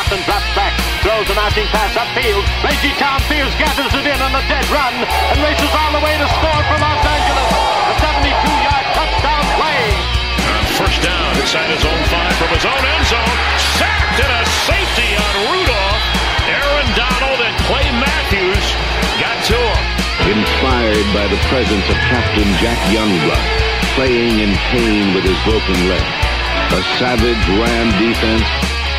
Zorn drops and drops back. Throws a mounting pass upfield. Reggie Tom Fields gathers it in on the dead run and races all the way to score for Los Angeles. A 72-yard touchdown play. First down inside his own five from his own end zone. Sacked and a safety on Rudolph. Aaron Donald and Clay Matthews got to him. Inspired by the presence of Captain Jack Youngblood, playing in pain with his broken leg. A savage Ram defense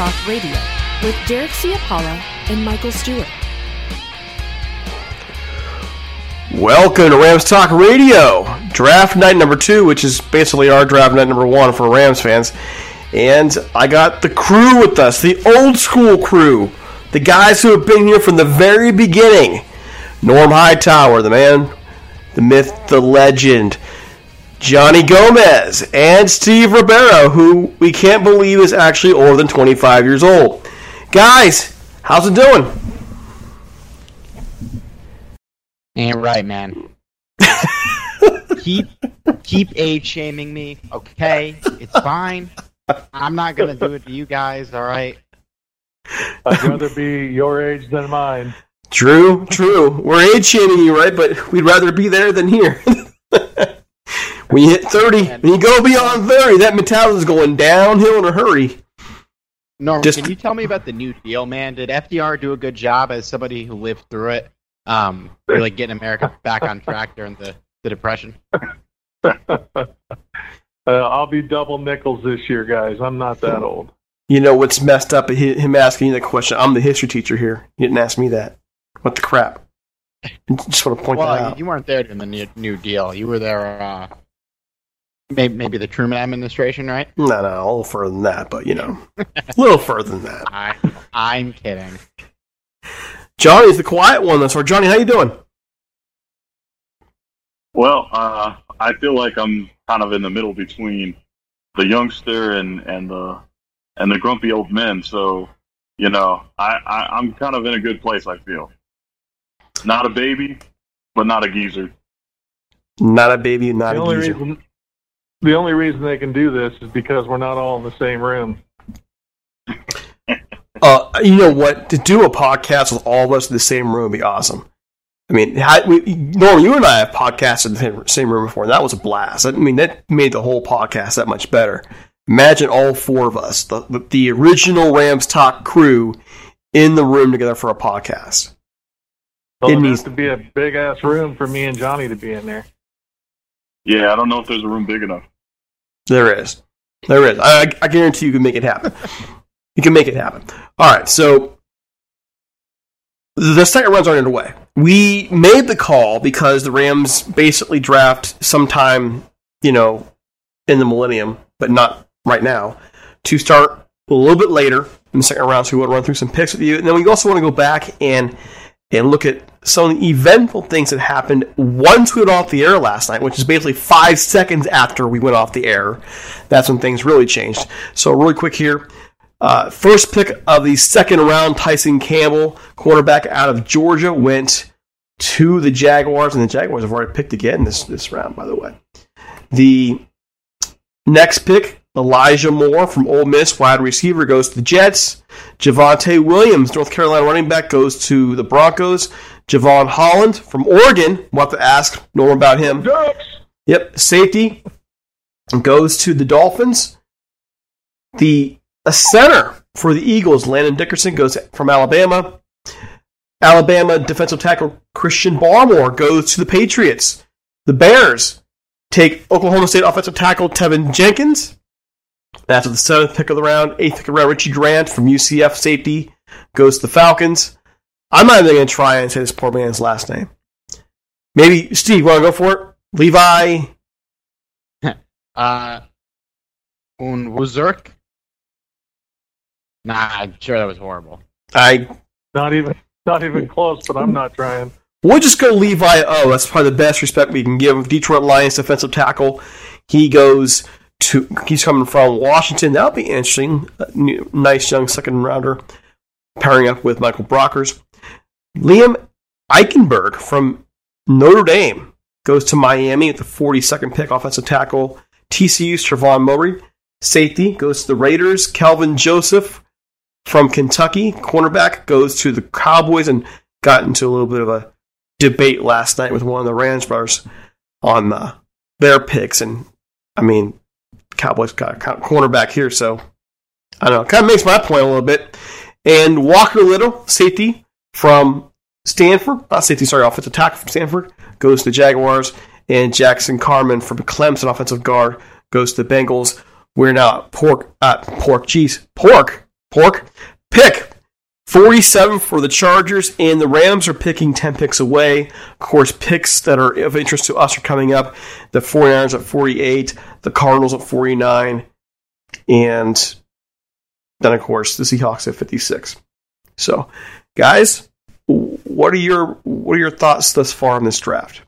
Talk Radio with Derek Ciapala and Michael Stewart. Welcome to Rams Talk Radio, draft night number two, which is basically our draft night number one for Rams fans. And I got the crew with us, the old school crew, the guys who have been here from the very beginning. Norm Hightower, the man, the myth, the legend, Johnny Gomez, and Steve Rebeiro, who we can't believe is actually older than 25 years old. Guys, how's it doing? Ain't right, man. keep keep age shaming me, okay? It's fine. I'm not gonna do it to you guys, all right? I'd rather be your age than mine. True, true. We're age shaming you, right? But we'd rather be there than here. when you hit 30, when you go beyond 30, that mentality is going downhill in a hurry. Norm, Just, can you tell me about the New Deal, man? Did FDR do a good job as somebody who lived through it? Um, really getting America back on track during the, the Depression? uh, I'll be double nickels this year, guys. I'm not that old. You know what's messed up? Him asking you that question. I'm the history teacher here. You didn't ask me that. What the crap? Just want to point well, that out. You weren't there during the New, new Deal. You were there. Uh, maybe, maybe the Truman administration, right? No, no, a little further than that, but you know, a little further than that. I, I'm kidding. Johnny's the quiet one. That's where Johnny. How you doing? Well, uh, I feel like I'm kind of in the middle between the youngster and and the and the grumpy old men. So, you know, I, I I'm kind of in a good place. I feel not a baby, but not a geezer. Not a baby, not the a only geezer. Reason, the only reason they can do this is because we're not all in the same room. Uh, you know what? To do a podcast with all of us in the same room would be awesome. I mean, how, we, Norm, you and I have podcasted in the same room before, and that was a blast. I mean, that made the whole podcast that much better. Imagine all four of us, the, the, the original Rams Talk crew, in the room together for a podcast. Well, it, it needs to be a big ass room for me and Johnny to be in there. Yeah, I don't know if there's a room big enough. There is. There is. I, I guarantee you can make it happen. you can make it happen. All right, so the second rounds aren't underway. We made the call because the Rams basically draft sometime, you know, in the millennium, but not right now, to start a little bit later in the second round. So we want to run through some picks with you. And then we also want to go back and and look at some of the eventful things that happened once we went off the air last night, which is basically five seconds after we went off the air. That's when things really changed. So, really quick here. Uh, first pick of the second round, Tyson Campbell, quarterback out of Georgia, went to the Jaguars, and the Jaguars have already picked again this, this round, by the way. The next pick, Elijah Moore from Ole Miss, wide receiver, goes to the Jets. Javonte Williams, North Carolina running back, goes to the Broncos. Jevon Holland from Oregon, we'll have to ask Norm about him. Ducks. Yep, safety goes to the Dolphins. The a center for the Eagles, Landon Dickerson, goes from Alabama. Alabama defensive tackle Christian Barmore goes to the Patriots. The Bears take Oklahoma State offensive tackle Teven Jenkins. After the seventh pick of the round, eighth pick of the round, Richie Grant from UCF safety goes to the Falcons. I'm not even going to try and say this poor man's last name. Maybe Steve, want to go for it? Levi. uh, Unwuzurk. Nah, I'm sure that was horrible. I not even not even close, but I'm not trying. We'll just go Levi O. That's probably the best respect we can give. him. Detroit Lions defensive tackle. He goes to. He's coming from Washington. That'll be interesting. Nice young second rounder pairing up with Michael Brockers. Liam Eichenberg from Notre Dame goes to Miami at the 42nd pick, offensive tackle. TCU's Trevon Moehrig. Safety goes to the Raiders. Kelvin Joseph from Kentucky, cornerback, goes to the Cowboys and got into a little bit of a debate last night with one of the Rams brothers on uh, their picks. And I mean, Cowboys got a cornerback here, so I don't know. Kind of makes my point a little bit. And Walker Little, safety from Stanford, not safety, sorry, offensive tackle from Stanford, goes to Jaguars. And Jackson Carman from Clemson, offensive guard, goes to the Bengals. We're now pork, uh, pork, jeez, pork Pork. Pick 47 for the Chargers, and the Rams are picking 10 picks away. Of course, picks that are of interest to us are coming up. The 49ers at 48, the Cardinals at 49, and then, of course, the Seahawks at 56. So, guys, what are your what are your thoughts thus far on this draft?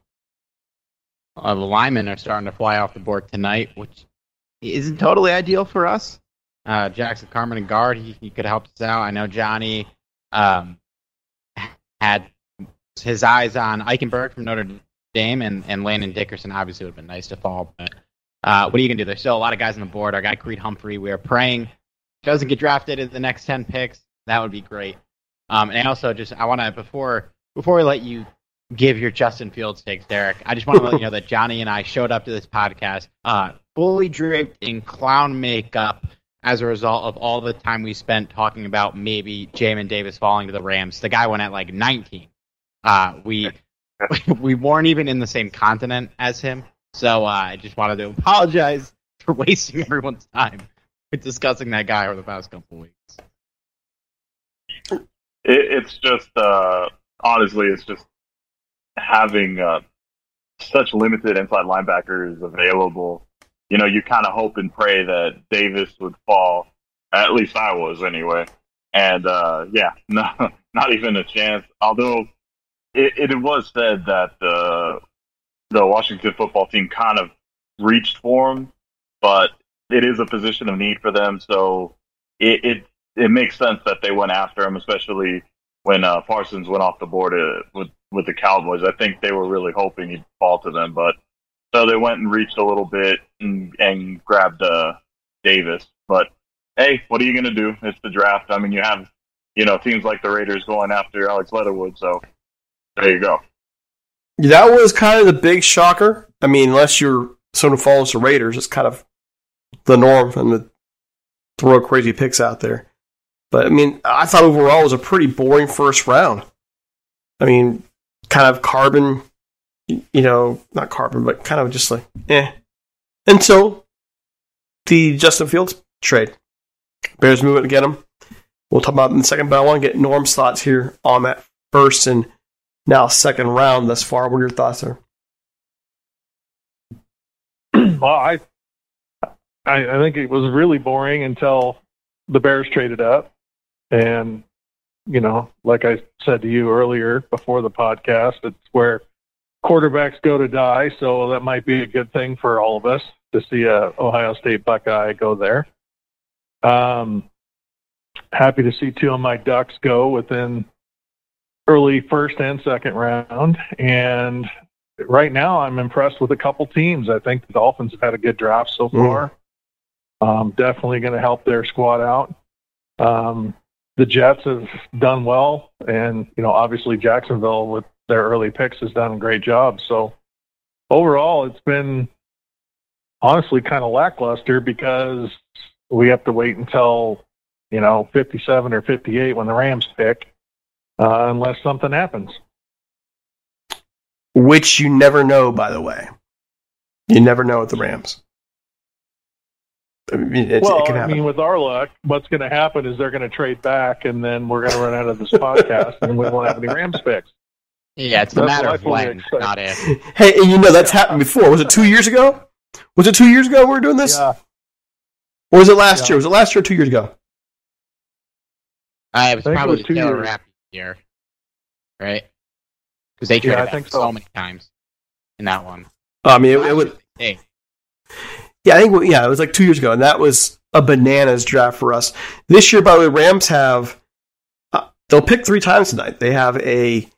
Uh, the linemen are starting to fly off the board tonight, which isn't totally ideal for us uh, Jackson Carman and guard. He, he could help us out. I know Johnny um, had his eyes on Eichenberg from Notre Dame, and, and Landon Dickerson obviously would have been nice to fall. But uh, what are you going to do? There's still a lot of guys on the board. Our guy Creed Humphrey, we are praying doesn't get drafted in the next 10 picks. That would be great. Um, and I also just I want to before before we let you give your Justin Fields takes, Derek. I just want to let you know that Johnny and I showed up to this podcast uh, fully draped in clown makeup as a result of all the time we spent talking about maybe Jamin Davis falling to the Rams. The guy went at like 19. Uh, we we weren't even in the same continent as him, so uh, I just wanted to apologize for wasting everyone's time with discussing that guy over the past couple weeks. It, it's just uh, honestly, it's just having uh, such limited inside linebackers available you know, you kind of hope and pray that Davis would fall. At least I was anyway. And uh, yeah, no, not even a chance. Although it, it was said that the the Washington football team kind of reached for him, but it is a position of need for them. So it it, it makes sense that they went after him, especially when uh, Parsons went off the board uh, with with the Cowboys. I think they were really hoping he'd fall to them, but so they went and reached a little bit and, and grabbed uh, Davis. But hey, what are you going to do? It's the draft. I mean, you have you know teams like the Raiders going after Alex Leatherwood. So there you go. That was kind of the big shocker. I mean, unless you're someone who follows the Raiders, it's kind of the norm and the throw crazy picks out there. But I mean, I thought overall it was a pretty boring first round. I mean, kind of carbon, you know, not carbon, but kind of just like eh. Until the Justin Fields trade, Bears moving to get him. We'll talk about in a second, but I want to get Norm's thoughts here on that first and now second round thus far. What are your thoughts there? well, I, I, I think it was really boring until the Bears traded up, and you know, like I said to you earlier before the podcast, it's where quarterbacks go to die. So that might be a good thing for all of us to see a Ohio State Buckeye go there. Um, happy to see two of my Ducks go within early first and second round. And right now, I'm impressed with a couple teams. I think the Dolphins have had a good draft so far. Mm. Um, definitely going to help their squad out. Um, the Jets have done well, and you know, obviously Jacksonville with their early picks has done a great job. So overall, it's been honestly kind of lackluster because we have to wait until you know 57 or 58 when the Rams pick uh, unless something happens. Which you never know, by the way. You never know with the Rams. I mean, well, I mean, with our luck, what's going to happen is they're going to trade back, and then we're going to run out of this podcast, and we won't have any Rams picks. Yeah, it's a matter of when, not if. Hey, and you know that's happened before. Was it two years ago? Was it two years ago we were doing this? Yeah. Or was it last yeah. year? Was it last year or two years ago? I was probably it was two years year, right? Because they traded yeah, I think so. so. many times in that one. I mean, it, it would. Hey. Yeah, I think yeah, it was like two years ago, and that was a bananas draft for us. This year, by the way, Rams have uh, they'll pick three times tonight. They have a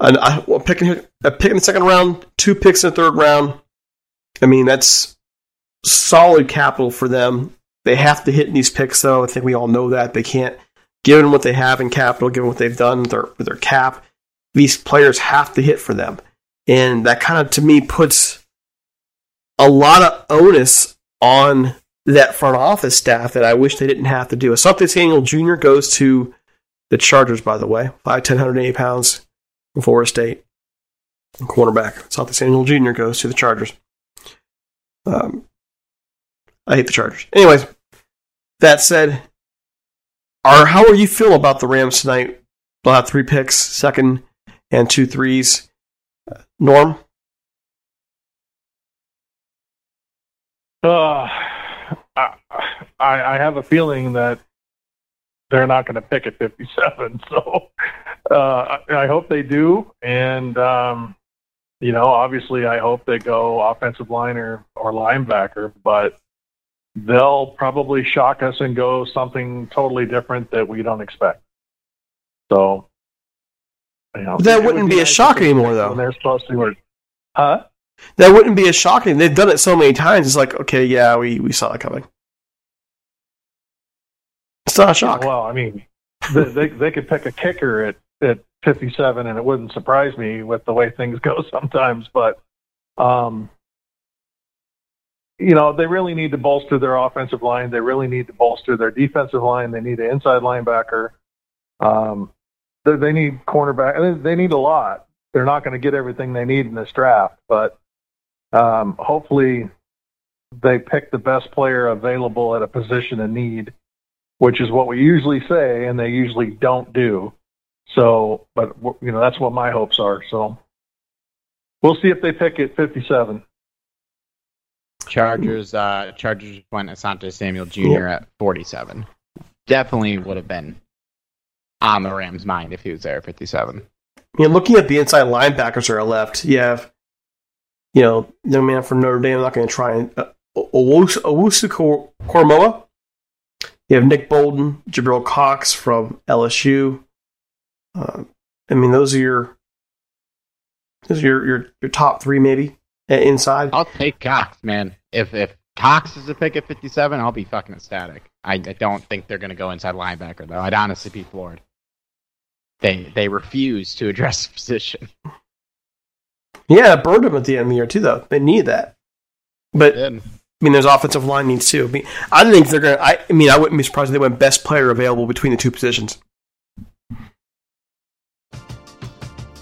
an, a, a pick in, a uh, pick in the second round, two picks in the third round. I mean, that's solid capital for them. They have to hit in these picks, though. I think we all know that they can't given what they have in capital, given what they've done with their, their cap, these players have to hit for them. And that kind of, to me, puts a lot of onus on that front office staff that I wish they didn't have to do. Asante Samuel Jr. goes to the Chargers, by the way, 5'10", 180 pounds Florida State. Cornerback. Asante Samuel Jr. goes to the Chargers. Um, I hate the Chargers. Anyways, that said, are how are you feel about the Rams tonight? They'll have three picks, second and two threes. Norm. Uh, I, I have a feeling that they're not going to pick at 57. So uh, I hope they do. And, um, you know, obviously I hope they go offensive line or, or linebacker. But they'll probably shock us and go something totally different that we don't expect. So, you know, that wouldn't would be, be a shock anymore, though. they're supposed to work, huh? That wouldn't be as shocking. They've done it so many times. It's like, okay, yeah, we, we saw it coming. It's not a shock. Well, I mean, they, they, they could pick a kicker at at 57, and it wouldn't surprise me with the way things go sometimes. But um, you know, they really need to bolster their offensive line. They really need to bolster their defensive line. They need an inside linebacker. Um, they, they need cornerback. They need a lot. They're not going to get everything they need in this draft, but um, hopefully they pick the best player available at a position of need, which is what we usually say, and they usually don't do. So, but you know, that's what my hopes are. So we'll see if they pick at 57. Chargers, uh, Chargers went Asante Samuel Jr. at 47. Definitely would have been on the Rams' mind if he was there at 57. Yeah, looking at the inside linebackers that are left, you have, you know, young man from Notre Dame. I'm not going to try and uh, Owusu Koramoah. You have Nick Bolton, Jabril Cox from LSU. Uh, I mean, those are your those are your, your your top three, maybe inside. I'll take Cox, man. If if Cox is a pick at 57, I'll be fucking ecstatic. I, I don't think they're going to go inside linebacker though. I'd honestly be floored. They they refuse to address the position. Yeah, it burned them at the end of the year too, though. They need that. But I mean, there's offensive line needs too. I mean, I think they're gonna. I, I mean, I wouldn't be surprised if they went best player available between the two positions.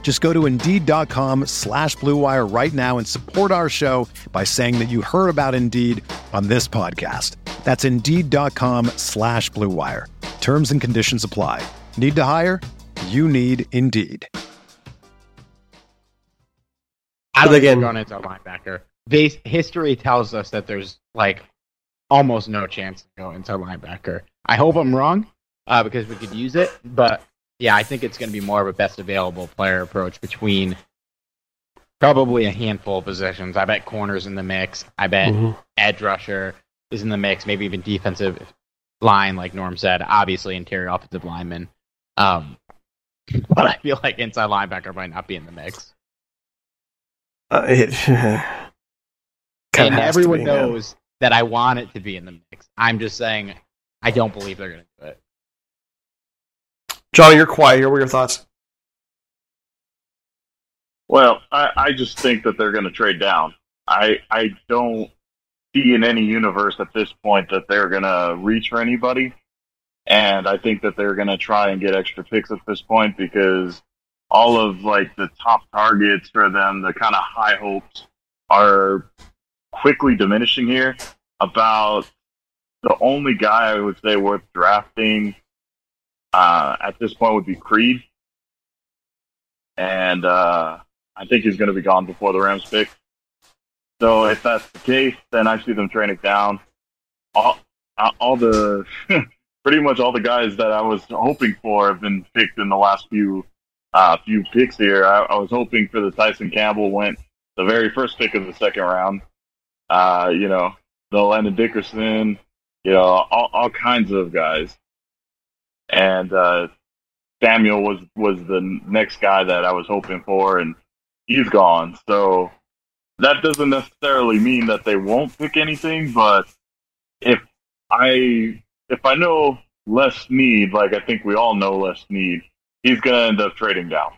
Just go to Indeed.com slash BlueWire right now and support our show by saying that you heard about Indeed on this podcast. That's Indeed.com slash BlueWire. Terms and conditions apply. Need to hire? You need Indeed. I don't again going into a linebacker. Base history tells us that there's like almost no chance to go into linebacker. I hope I'm wrong uh, because we could use it, but yeah, I think it's going to be more of a best available player approach between probably a handful of positions. I bet corners in the mix. I bet mm-hmm. edge rusher is in the mix. Maybe even defensive line, like Norm said. Obviously, interior offensive lineman. Um, but I feel like inside linebacker might not be in the mix. Uh, it, and everyone be, knows that I want it to be in the mix. I'm just saying I don't believe they're going to do it. Johnny, you're quiet here. What are your thoughts? Well, I, I just think that they're going to trade down. I I don't see in any universe at this point that they're going to reach for anybody, and I think that they're going to try and get extra picks at this point because all of like the top targets for them, the kind of high hopes, are quickly diminishing here. About the only guy I would say worth drafting uh, at this point would be Creed, and uh, I think he's going to be gone before the Rams pick. So if that's the case, then I see them trading down. All, all the pretty much all the guys that I was hoping for have been picked in the last few uh, few picks here. I, I, was hoping for the Tyson Campbell went the very first pick of the second round. Uh, you know, the Landon Dickerson, you know, all, all kinds of guys. And uh, Samuel was was the next guy that I was hoping for, and he's gone. So that doesn't necessarily mean that they won't pick anything, but if I if I know less need, like I think we all know less need, he's going to end up trading down.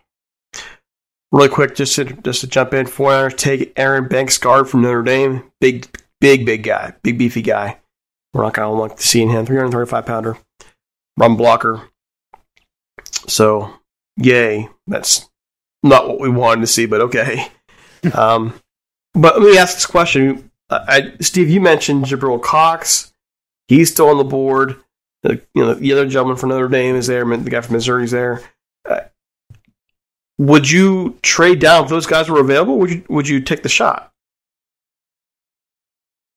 Really quick, just to just to jump in, four hours take Aaron Banks guard from Notre Dame, big big big guy, big beefy guy. We're not going to look to seeing him, 335 pounder, run blocker. So, yay! That's not what we wanted to see, but okay. um, but let me ask this question, I, Steve. You mentioned Jabril Cox. He's still on the board. The you know the other gentleman from Notre Dame is there. The guy from Missouri is there. Uh, would you trade down if those guys were available? Would you would you take the shot?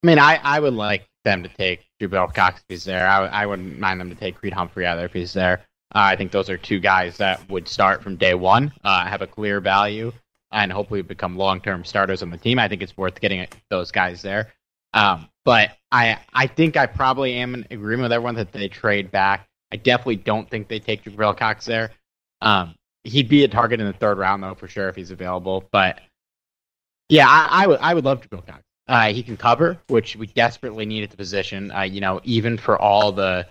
I mean, I, I would like them to take Jabril Cox he's there. I, I wouldn't mind them to take Creed Humphrey either if he's there. Uh, I think those are two guys that would start from day one, uh, have a clear value, and hopefully become long term starters on the team. I think it's worth getting those guys there. Um, but I I think I probably am in agreement with everyone that they trade back. I definitely don't think they take Jabril Cox there. Um, he'd be a target in the third round though for sure if he's available. But yeah, I, I would I would love Jabril Cox. Uh, he can cover, which we desperately need at the position. Uh, you know, even for all the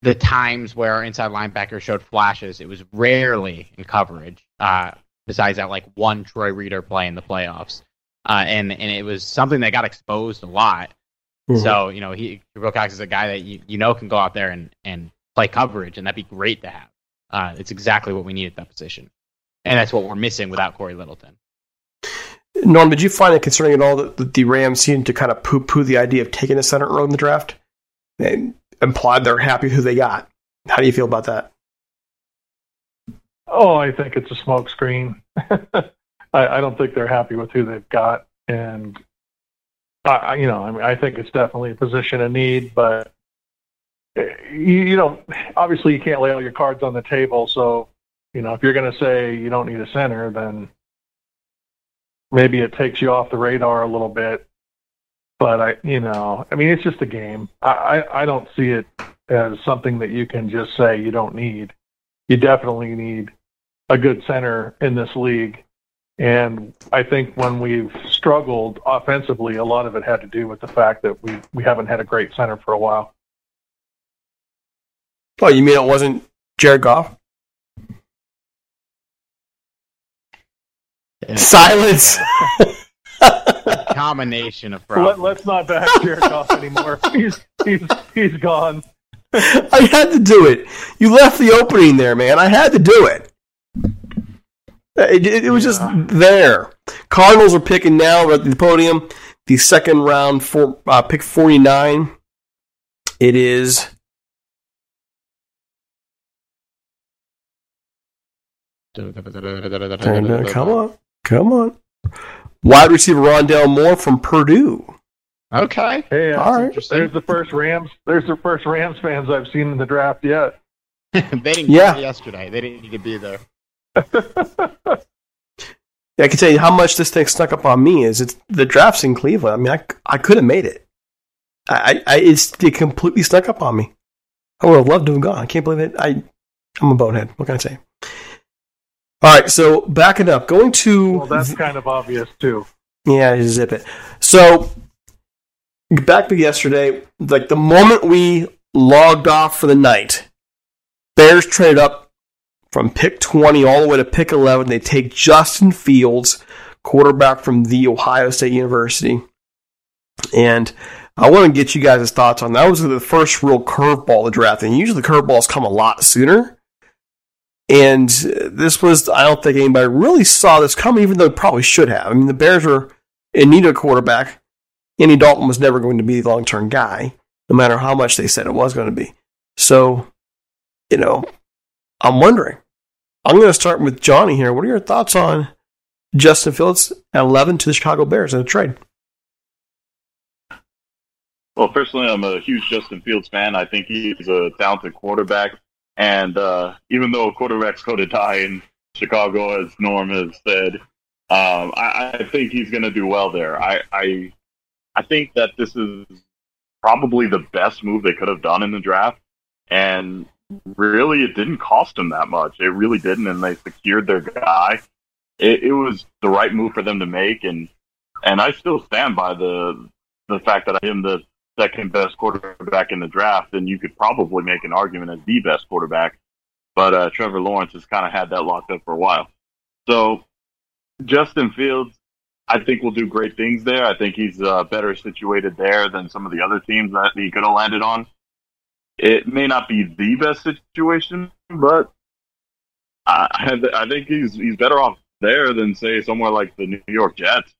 the times where our inside linebacker showed flashes, it was rarely in coverage. Uh, besides that, like one Troy Reeder play in the playoffs, uh, and and it was something that got exposed a lot. Mm-hmm. So you know, he Cox is a guy that you, you know can go out there and and play coverage, and that'd be great to have. Uh, it's exactly what we need at that position. and that's what we're missing without Cory Littleton. Norm, did you find it concerning at all that the Rams seemed to kind of poo poo the idea of taking a center early in the draft? They implied they're happy who they got. How do you feel about that? Oh, I think it's a smokescreen. I, I don't think they're happy with who they've got, and I, you know, I mean, I think it's definitely a position of need, but eh, you, you know, obviously you can't lay all your cards on the table. So, you know, if you're going to say you don't need a center, then maybe it takes you off the radar a little bit. But I, you know, I mean, it's just a game. I, I, I don't see it as something that you can just say you don't need. You definitely need a good center in this league. And I think when we've struggled offensively, a lot of it had to do with the fact that we, we haven't had a great center for a while. Well, you mean it wasn't Jared Goff? Silence. combination of problems. Let, us not back Jared Goff anymore. He's he's he's gone. I had to do it. You left the opening there, man. I had to do it. It, it, it was yeah. just there. Cardinals are picking now. We're at the podium. The second round for uh, pick forty nine. It is. Come on. Come on. Wide receiver Rondale Moore from Purdue. Okay. Hey, all right. There's the first Rams. There's the first Rams fans I've seen in the draft yet. they didn't yeah. yesterday. They didn't need to be there. yeah, I can tell you how much this thing snuck up on me. Is it's the drafts in Cleveland. I mean, I, I could have made it. I, I it's it completely snuck up on me. I would have loved to have gone. I can't believe it. I I'm a bonehead. What can I say? All right, so backing up, going to well, that's kind of obvious too. Yeah, zip it. So back to yesterday, like the moment we logged off for the night, Bears traded up from pick 20 all the way to pick 11. They take Justin Fields, quarterback from the Ohio State University, and I want to get you guys' thoughts on that. that was the first real curveball of the draft, and usually the curveballs come a lot sooner. And this was, I don't think anybody really saw this coming, even though probably should have. I mean, the Bears were in need of a quarterback. Andy Dalton was never going to be the long term guy, no matter how much they said it was going to be. So, you know, I'm wondering. I'm going to start with Johnny here. What are your thoughts on Justin Fields at 11 to the Chicago Bears in a trade? Well, personally, I'm a huge Justin Fields fan. I think he's a talented quarterback. And uh, even though quarterbacks go to die in Chicago, as Norm has said, um, I, I, think he's going to do well there. I, I, I think that this is probably the best move they could have done in the draft, and really, it didn't cost them that much. It really didn't, and they secured their guy. It, it was the right move for them to make, and and I still stand by the the fact that I am the second best quarterback in the draft, then you could probably make an argument as the best quarterback. But uh, Trevor Lawrence has kind of had that locked up for a while. So Justin Fields, I think will do great things there. I think he's uh, better situated there than some of the other teams that he could have landed on. It may not be the best situation, but I, I think he's he's better off there than say somewhere like the New York Jets.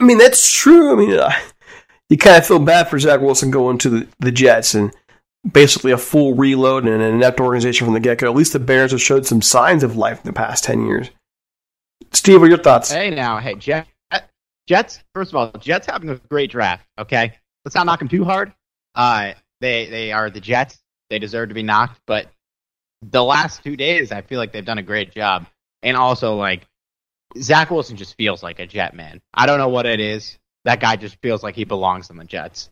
I mean, that's true. I mean, uh, you kind of feel bad for Zach Wilson going to the, the Jets and basically a full reload and an inept organization from the get go. At least the Bears have showed some signs of life in the past 10 years. Steve, what are your thoughts? Hey, now, hey, Jet, Jets, first of all, Jets having a great draft, okay? Let's not knock them too hard. Uh, they, they are the Jets. They deserve to be knocked, but the last two days, I feel like they've done a great job. And also, like, Zach Wilson just feels like a Jet man. I don't know what it is. That guy just feels like he belongs on the Jets.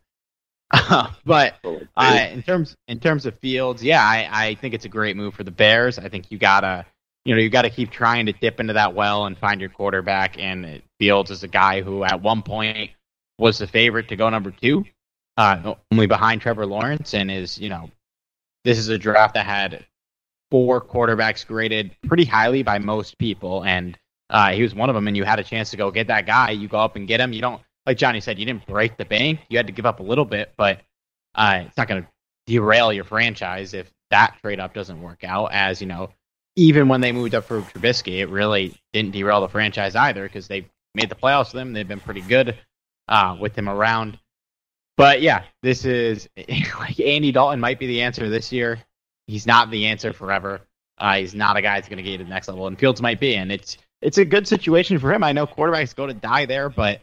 but uh, in terms in terms of Fields, yeah, I, I think it's a great move for the Bears. I think you gotta you know you got to keep trying to dip into that well and find your quarterback. And Fields is a guy who at one point was the favorite to go number two, uh, only behind Trevor Lawrence, and is you know this is a draft that had four quarterbacks graded pretty highly by most people, and uh, he was one of them, and you had a chance to go get that guy. You go up and get him. You don't, like Johnny said, you didn't break the bank. You had to give up a little bit, but uh, it's not going to derail your franchise if that trade up doesn't work out. As you know, even when they moved up for Trubisky, it really didn't derail the franchise either because they made the playoffs with him. They've been pretty good uh, with him around. But yeah, this is like Andy Dalton might be the answer this year. He's not the answer forever. Uh, he's not a guy that's going to get to the next level, and Fields might be. And it's it's a good situation for him. I know quarterbacks go to die there, but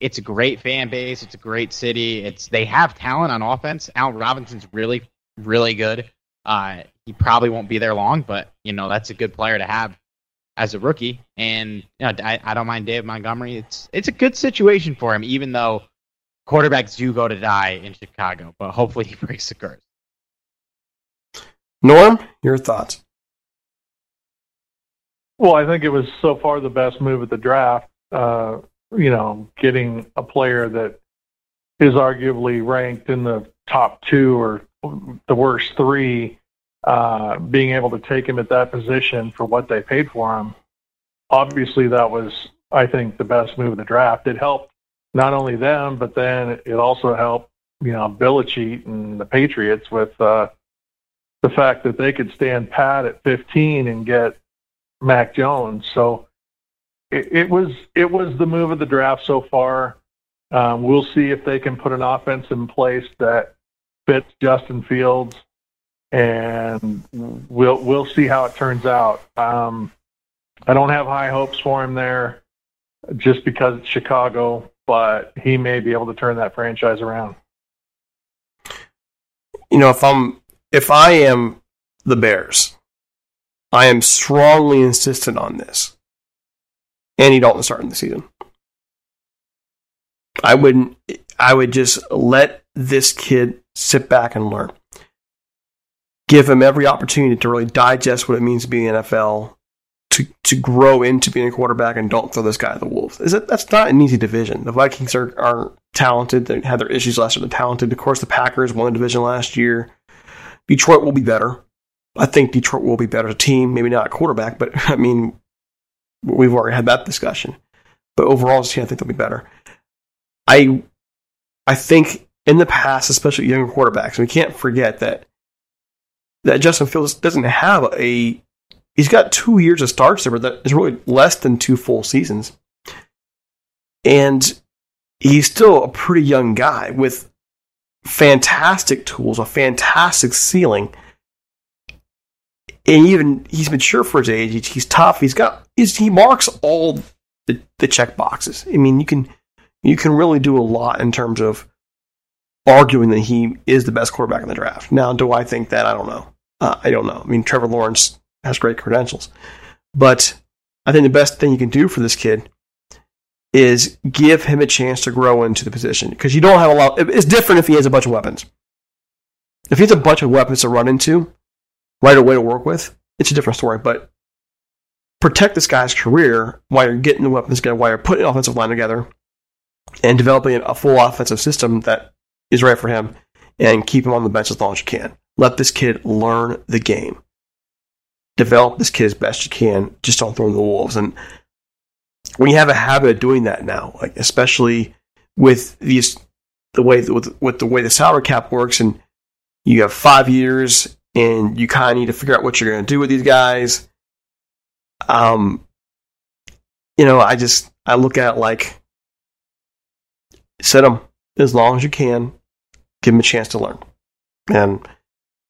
it's a great fan base. It's a great city. It's they have talent on offense. Al Robinson's really really good. Uh, he probably won't be there long, but you know that's a good player to have as a rookie. And you know, I, I don't mind Dave Montgomery. It's it's a good situation for him, even though quarterbacks do go to die in Chicago. But hopefully he breaks the curse. Norm, your thoughts? Well, I think it was so far the best move at the draft. Uh, you know, getting a player that is arguably ranked in the top two or the worst three, uh, being able to take him at that position for what they paid for him. Obviously, that was, I think, the best move of the draft. It helped not only them, but then it also helped, you know, Belichick and the Patriots with uh, the fact that they could stand pat at 15 and get Mac Jones. So it, it was it was the move of the draft so far. Um, we'll see if they can put an offense in place that fits Justin Fields, and we'll we'll see how it turns out. Um, I don't have high hopes for him there, just because it's Chicago, but he may be able to turn that franchise around. You know, if I'm if I am the Bears, I am strongly insistent on this. Andy Dalton starting the season. I wouldn't. I would just let this kid sit back and learn. Give him every opportunity to really digest what it means to be in the NFL, to to grow into being a quarterback, and don't throw this guy to the wolves. Is it? That's not an easy division. The Vikings are are talented. They had their issues last year. They're talented. Of course, the Packers won the division last year. Detroit will be better. I think Detroit will be better as a team. Maybe not quarterback, but I mean, we've already had that discussion. But overall, I think they'll be better. I I think in the past, especially younger quarterbacks, we can't forget that that Justin Fields doesn't have a he's got two years of starts there, but that is really less than two full seasons. And he's still a pretty young guy with fantastic tools, a fantastic ceiling. And even he's mature for his age. He's tough. He's got he's, he marks all the, the check boxes. I mean, you can you can really do a lot in terms of arguing that he is the best quarterback in the draft. Now, do I think that? I don't know. Uh, I don't know. I mean, Trevor Lawrence has great credentials, but I think the best thing you can do for this kid is give him a chance to grow into the position because you don't have a lot. It's different if he has a bunch of weapons. If he has a bunch of weapons to run into right away to work with, it's a different story. But protect this guy's career while you're getting the weapons together, while you're putting an offensive line together, and developing a full offensive system that is right for him, and keep him on the bench as long as you can. Let this kid learn the game. Develop this kid as best you can. Just don't throw him to the wolves. And when you have a habit of doing that now, like especially with these the way with, with the way the salary cap works, and you have five years, and you kind of need to figure out what you're going to do with these guys. Um, you know, I just I look at like set them as long as you can, give them a chance to learn. And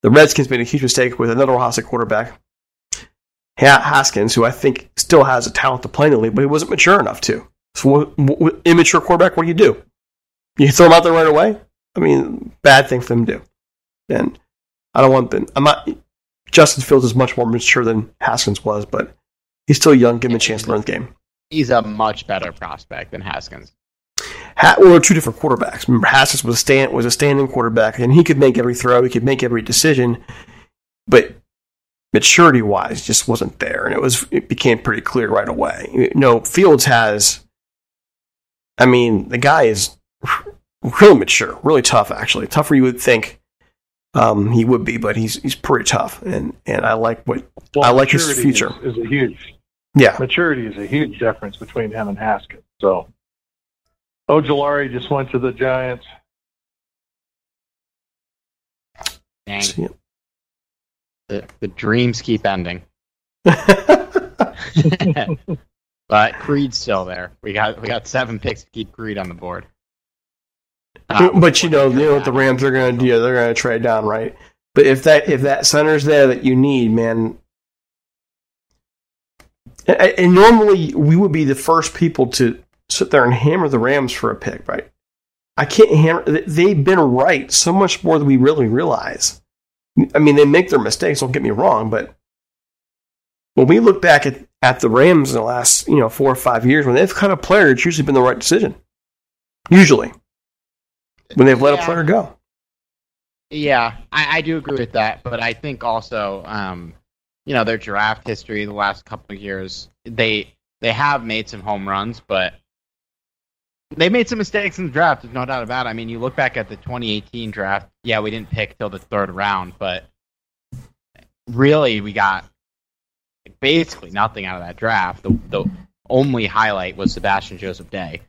the Redskins made a huge mistake with another Ohio State quarterback Haskins, who I think still has a talent to play in the league, but he wasn't mature enough to. So, what, immature quarterback, what do you do? You throw him out there right away? I mean, bad thing for them to do. And I don't want them. I'm not. Justin Fields is much more mature than Haskins was, but he's still young. Give him a chance to learn the game. He's a much better prospect than Haskins. Ha- well, two different quarterbacks. Remember, Haskins was a stand was a standing quarterback, and he could make every throw, he could make every decision, but maturity wise just wasn't there, and it was it became pretty clear right away. You know, Fields has. I mean, the guy is really mature, really tough. Actually, tougher you would think um, he would be, but he's he's pretty tough, and and I like what well, I like his future. Is, is, a huge yeah maturity is a huge difference between him and Haskins. So, Ojulari just went to the Giants. Dang. The, the dreams keep ending. but Creed's still there. We got we got seven picks to keep Creed on the board. Uh, but you know, you know what the Rams are going to do? They're going to trade down, right? But if that if that center's there that you need, man, and, and normally we would be the first people to sit there and hammer the Rams for a pick, right? I can't hammer. They've been right so much more than we really realize. I mean, they make their mistakes. Don't get me wrong, but when we look back at, at the Rams in the last you know four or five years, when they've cut a player, it's usually been the right decision. Usually, when they've let Yeah. a player go. Yeah, I, I do agree with that, but I think also, um, you know, their draft history the last couple of years, they they have made some home runs, but they made some mistakes in the draft. There's no doubt about it. I mean, you look back at the 2018 draft. Yeah, we didn't pick till the third round, but really, we got basically nothing out of that draft. The the only highlight was Sebastian Joseph Day,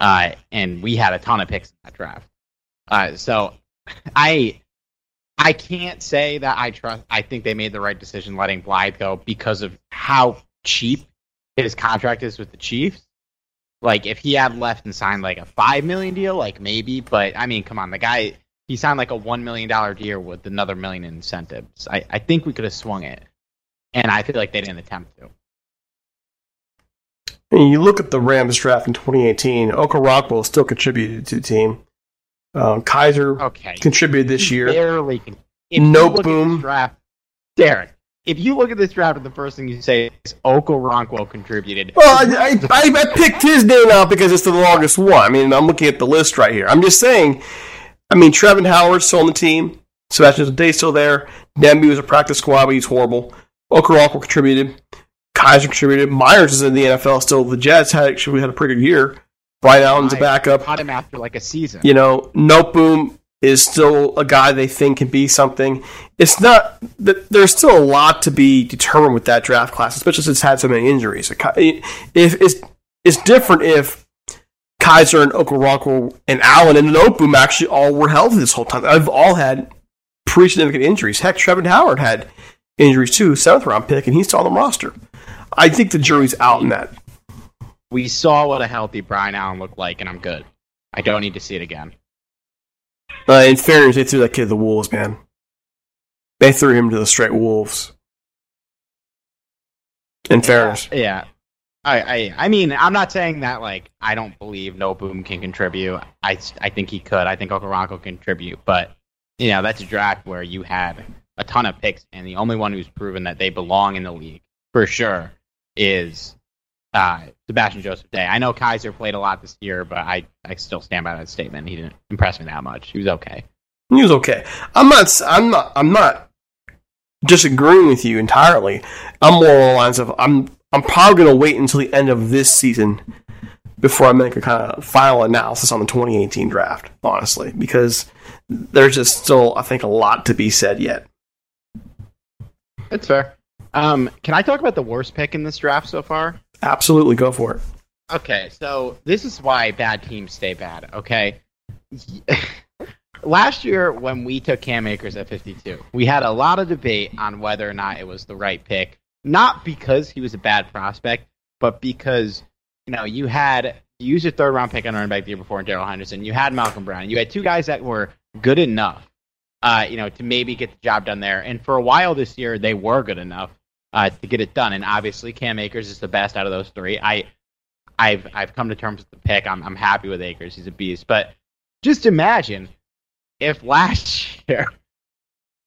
uh, and we had a ton of picks in that draft. Uh, so I I can't say that I trust. I think they made the right decision letting Blythe go because of how cheap his contract is with the Chiefs. Like if he had left and signed like a five million deal, like maybe. But I mean, come on, the guy he signed like a one million dollar deal with another million in incentives. I, I think we could have swung it, and I feel like they didn't attempt to. And you look at the Rams draft in 2018, Okoronkwo still contributed to the team. Um, Kiser Okay. contributed this year. Barely. Nope, boom. Draft, Derek. If you look at this draft, and the first thing you say is Okoronkwo contributed. Well, I, I, I, picked his name out because it's the longest one. I mean, I'm looking at the list right here. I'm just saying. I mean, Trevin Howard's still on the team. Sebastian Day's still there. Demby was a practice squad, but he's horrible. Okoronkwo contributed. Kiser contributed. Myers is in the NFL still. The Jets had actually had a pretty good year. Brian Allen's a backup. Caught him after like a season. You know, Noteboom is still a guy they think can be something. It's not that there's still a lot to be determined with that draft class, especially since it's had so many injuries. If it's it's different if Kiser and Okoronkwo and Allen and Noteboom actually all were healthy this whole time. They've all had pretty significant injuries. Heck, Trevin Howard had injuries too, seventh round pick, and he's still on the roster. I think the jury's out in that. We saw what a healthy Brian Allen looked like, and I'm good. I don't need to see it again. Uh, in fairness, they threw that kid to the wolves, man. They threw him to the straight wolves. In fairness, Yeah. I, I I mean I'm not saying that like I don't believe Noteboom can contribute. I, I think he could. I think Okoronkwo can contribute, but you know that's a draft where you had a ton of picks, and the only one who's proven that they belong in the league for sure is uh, Sebastian Joseph Day. I know Kiser played a lot this year, but I I still stand by that statement. He didn't impress me that much. He was okay. he was okay. I'm not. I'm not. I'm not disagreeing with you entirely. I'm more along the lines of I'm. I'm probably going to wait until the end of this season before I make a kind of final analysis on the 2018 draft. Honestly, because there's just still, I think, a lot to be said yet. That's fair. Um, can I talk about the worst pick in this draft so far? Absolutely, go for it. Okay, so this is why bad teams stay bad, okay? Last year, when we took Cam Akers at 52, we had a lot of debate on whether or not it was the right pick. Not because he was a bad prospect, but because, you know, you had you used your third round pick on running back the year before, Darrell Henderson. You had Malcolm Brown. You had two guys that were good enough, uh, you know, to maybe get the job done there. And for a while this year, they were good enough uh, to get it done. And obviously, Cam Akers is the best out of those three. I I've I've come to terms with the pick. I'm I'm happy with Akers. He's a beast. But just imagine if last year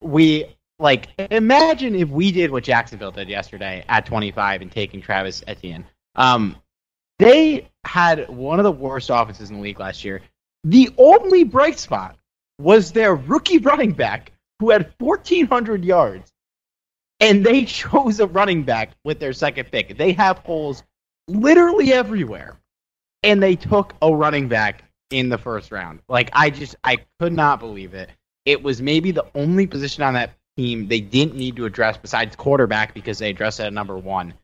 we like imagine if we did what Jacksonville did yesterday at 25 and taking Travis Etienne. Um, they had one of the worst offenses in the league last year. The only bright spot was their rookie running back who had 1,400 yards, and they chose a running back with their second pick. They have holes literally everywhere, and they took a running back in the first round. Like I just I could not believe it. It was maybe the only position on that team they didn't need to address besides quarterback because they addressed it at number one.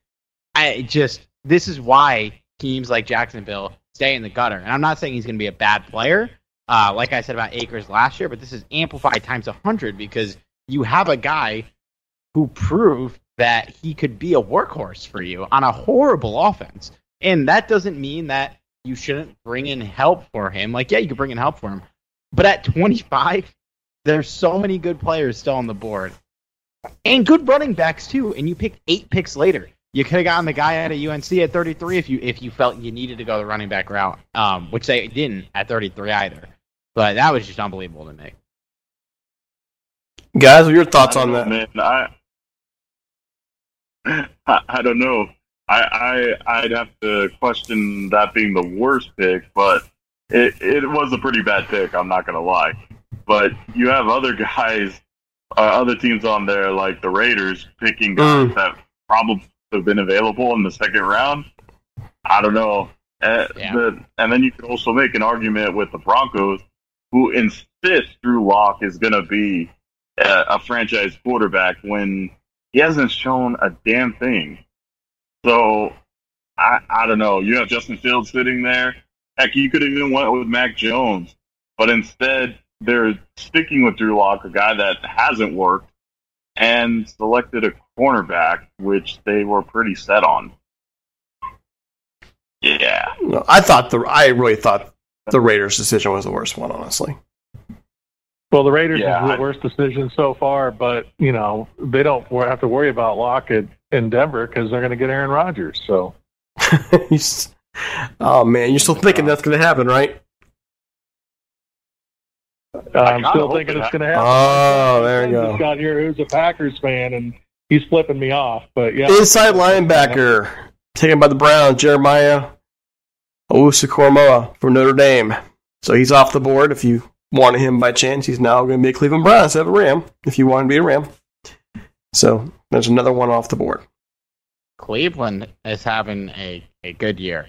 I just this is why teams like Jacksonville stay in the gutter. And I'm not saying he's going to be a bad player, uh, like I said about Akers last year, but this is amplified times a hundred because you have a guy who proved that he could be a workhorse for you on a horrible offense. And that doesn't mean that you shouldn't bring in help for him. Like, yeah, you could bring in help for him. But at 25, there's so many good players still on the board. And good running backs too. And you picked eight picks later. You could have gotten the guy out of UNC at 33 if you if you felt you needed to go the running back route, um, which they didn't at 33 either. But that was just unbelievable to me. Guys, what are your thoughts on know, that? Man, I, I I don't know. I, I I'd have to question that being the worst pick, but it it was a pretty bad pick. I'm not gonna lie. But you have other guys, uh, other teams on there like the Raiders picking guys Mm. that probably have been available in the second round. I don't know. Uh, Yeah. the, and then you could also make an argument with the Broncos, who insists Drew Lock is going to be a, a franchise quarterback when he hasn't shown a damn thing. So I I don't know. You have Justin Fields sitting there. Heck, you could even went with Mac Jones, but instead they're sticking with Drew Lock, a guy that hasn't worked, and selected a cornerback, which they were pretty set on. Yeah, I thought the I really thought the Raiders' decision was the worst one, honestly. Well, the Raiders Yeah, is I- the worst decision so far, but you know they don't have to worry about Lockett in Denver because they're going to get Aaron Rodgers. So oh man, you're still thinking that's going to happen, right? I'm still thinking it's going to happen. Oh, there you My go. just got here who's a Packers fan, and he's flipping me off. But yeah, Inside linebacker taken by the Browns, Jeremiah Owusu-Koramoah from Notre Dame. So he's off the board. If you wanted him by chance, he's now going to be a Cleveland Brown instead of a Ram. If you want to be a Ram, so there's another one off the board. Cleveland is having a, a good year.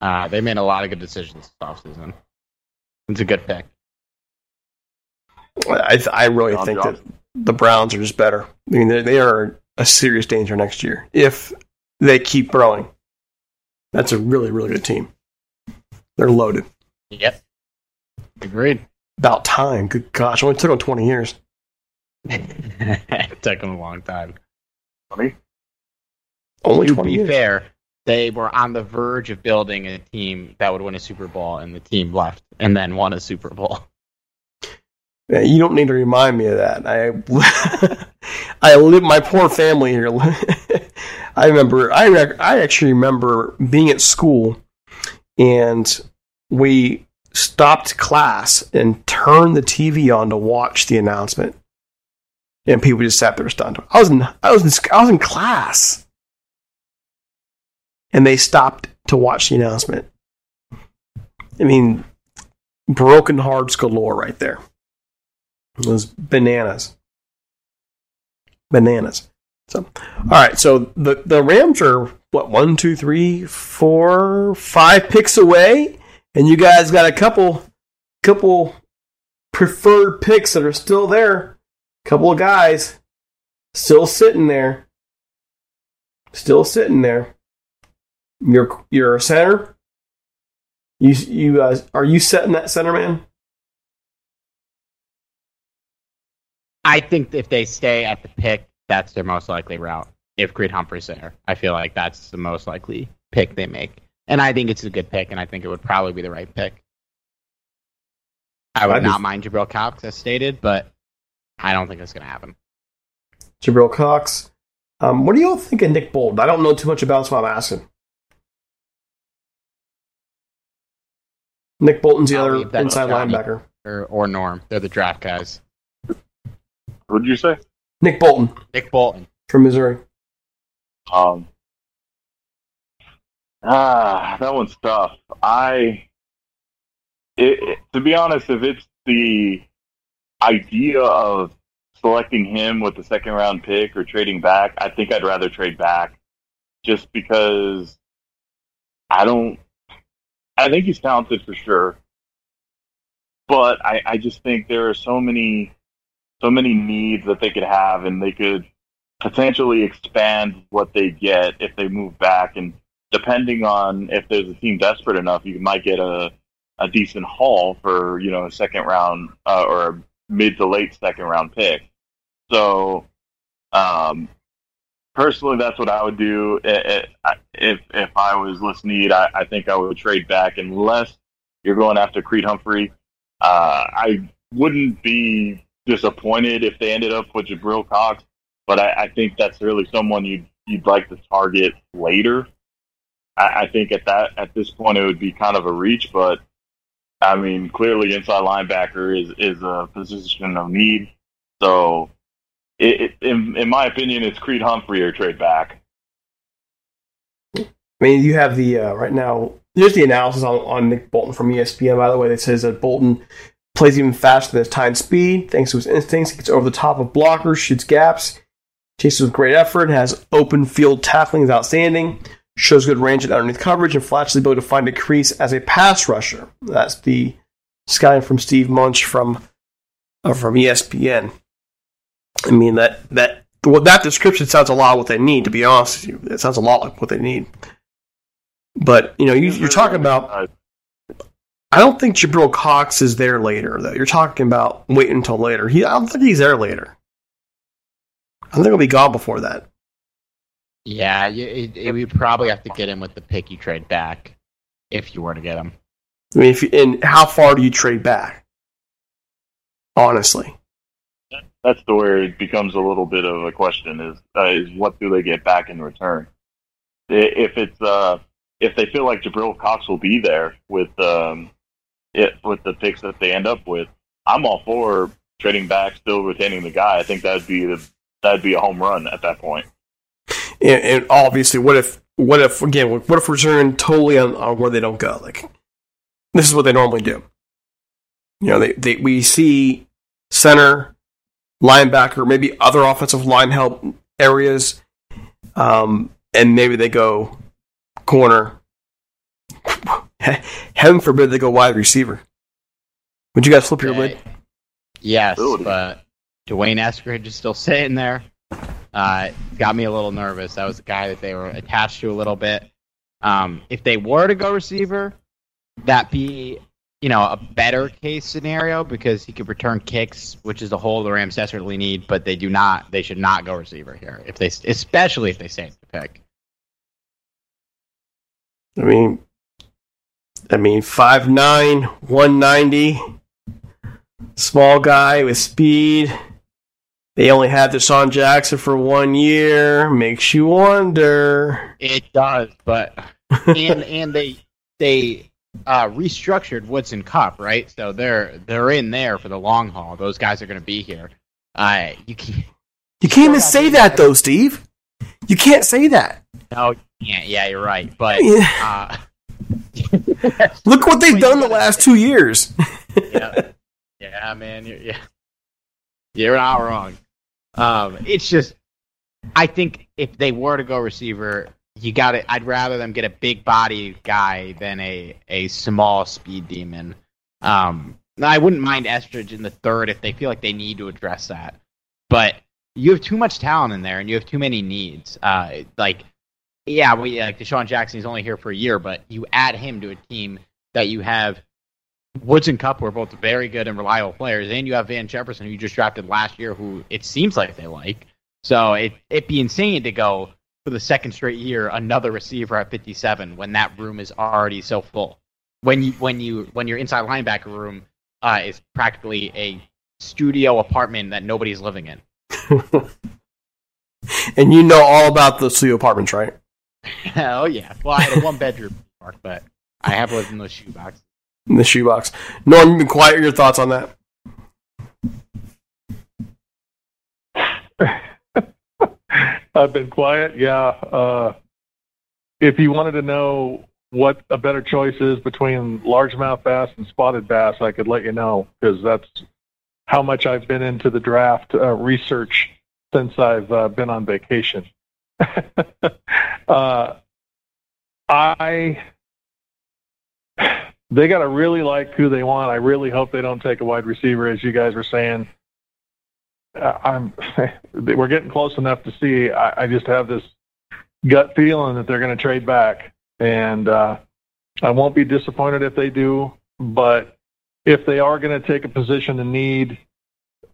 Uh, they made a lot of good decisions this offseason. It's a good pick. I I really John think that the Browns are just better. I mean, they they are a serious danger next year if they keep growing. That's a really really good team. They're loaded. Yep. Agreed. About time. Good gosh, only took them twenty years. it took them a long time. funny. Only to twenty be years. fair, they were on the verge of building a team that would win a Super Bowl, and the team left and then won a Super Bowl. Yeah, you don't need to remind me of that. I I live my poor family here. I remember I rec- I actually remember being at school and we stopped class and turned the TV on to watch the announcement. And people just sat there stunned. I was in I was in I was in class. And they stopped to watch the announcement. I mean, broken hearts galore right there. It was bananas. Bananas. So, all right. So the the Rams are what one, two, three, four, five picks away, and you guys got a couple, couple preferred picks that are still there. Couple of guys still sitting there. Still sitting there. You're you're a center. You you guys are you setting that center man? I think if they stay at the pick, that's their most likely route. If Creed Humphrey's there, I feel like that's the most likely pick they make. And I think it's a good pick, and I think it would probably be the right pick. I would I'd be- not mind Jabril Cox as stated, but I don't think it's going to happen. Jabril Cox. Um, what do you all think of Nick Bolton? I don't know too much about, so I'm asking. Nick Bolton's the I'll other leave that to inside Johnny. linebacker. Or, or Norm. They're the draft guys. What did you say? Nick Bolton Nick Bolton. from Missouri. Um, ah, that one's tough. I, it, it- to be honest, if it's the idea of selecting him with the second round pick or trading back, I think I'd rather trade back, just because I don't. I think he's talented for sure, but I, I just think there are so many, so many needs that they could have, and they could potentially expand what they get if they move back. And depending on if there's a team desperate enough, you might get a, a decent haul for, you know, a second round uh, or a mid to late second round pick. So, um, personally, that's what I would do if if I was need. I, I think I would trade back unless you're going after Creed Humphrey. Uh, I wouldn't be disappointed if they ended up with Jabril Cox, but I, I think that's really someone you'd you'd like to target later. I, I think at that at this point it would be kind of a reach, but I mean clearly inside linebacker is is a position of need. So, it, it, in in my opinion, it's Creed Humphrey or trade back. I mean, you have the uh, right now. Here's the analysis on, on Nick Bolton from ESPN. By the way, that says that Bolton plays even faster than his time speed. Thanks to his instincts, he gets over the top of blockers, shoots gaps, chases with great effort, has open field tackling is outstanding, shows good range and underneath coverage, and flashes the ability to find a crease as a pass rusher. That's the scouting from Steve Muench from uh, from ESPN. I mean that that well, that description sounds a lot what they need. To be honest, with you. it sounds a lot like what they need. But you know, you, you're talking about. I don't think Jabril Cox is there later. Though you're talking about waiting until later. He, I don't think he's there later. I think he'll be gone before that. Yeah, you, it, it, we probably have to get him with the pick you trade back if you were to get him. I mean, if you, and how far do you trade back? Honestly, that's the where it becomes a little bit of a question: is uh, is what do they get back in return? If it's uh, if they feel like Jabril Cox will be there with um, it with the picks that they end up with, I'm all for trading back, still retaining the guy. I think that'd be the that'd be a home run at that point. And, and obviously, what if what if again what if we're turning totally on, on where they don't go? Like this is what they normally do. You know, they, they we see center, linebacker, maybe other offensive line help areas, um, and maybe they go corner. Heaven forbid they go wide receiver. Would you guys flip your lid? Yes, but D'Wayne Eskridge is still sitting there. Uh, got me a little nervous. That was the guy that they were attached to a little bit. Um, if they were to go receiver, that be you know a better case scenario because he could return kicks, which is the hole the Rams desperately need. But they do not. They should not go receiver here if they, especially if they save the pick. I mean, I mean, five nine, one ninety, small guy with speed. They only had DeSean Jackson for one year. Makes you wonder. It does, but and and they they uh, restructured Woods and Kupp, right? So they're they're in there for the long haul. Those guys are going to be here. Uh, you can't. You can't even say that though, Steve. You can't say that. No, you can't. Yeah, you're right. But uh, look what they've done the last two years. yeah, yeah, man. You're, yeah, you're not wrong. Um, it's just, I think if they were to go receiver, you got it. I'd rather them get a big body guy than a a small speed demon. Um, I wouldn't mind Eskridge in the third if they feel like they need to address that. But you have too much talent in there, and you have too many needs. Uh, like, yeah, we like DeSean Jackson. He's only here for a year, but you add him to a team that you have Woods and Kupp, who are both very good and reliable players, and you have Van Jefferson, who you just drafted last year, who it seems like they like. So it it'd be insane to go for the second straight year another receiver at 57 when that room is already so full. When you when you when your inside linebacker room uh, is practically a studio apartment that nobody's living in. and you know all about the studio apartments, right? oh yeah. Well, I had a one bedroom, park, but I have lived in those shoeboxes. In the shoebox. Norm, been quiet. Your thoughts on that? I've been quiet. Yeah. Uh, if you wanted to know what a better choice is between largemouth bass and spotted bass, I could let you know because that's how much I've been into the draft uh, research since I've uh, been on vacation. uh, I they got to really like who they want. I really hope they don't take a wide receiver, as you guys were saying. Uh, I'm we're getting close enough to see. I, I just have this gut feeling that they're going to trade back, and uh, I won't be disappointed if they do. But if they are going to take a position in need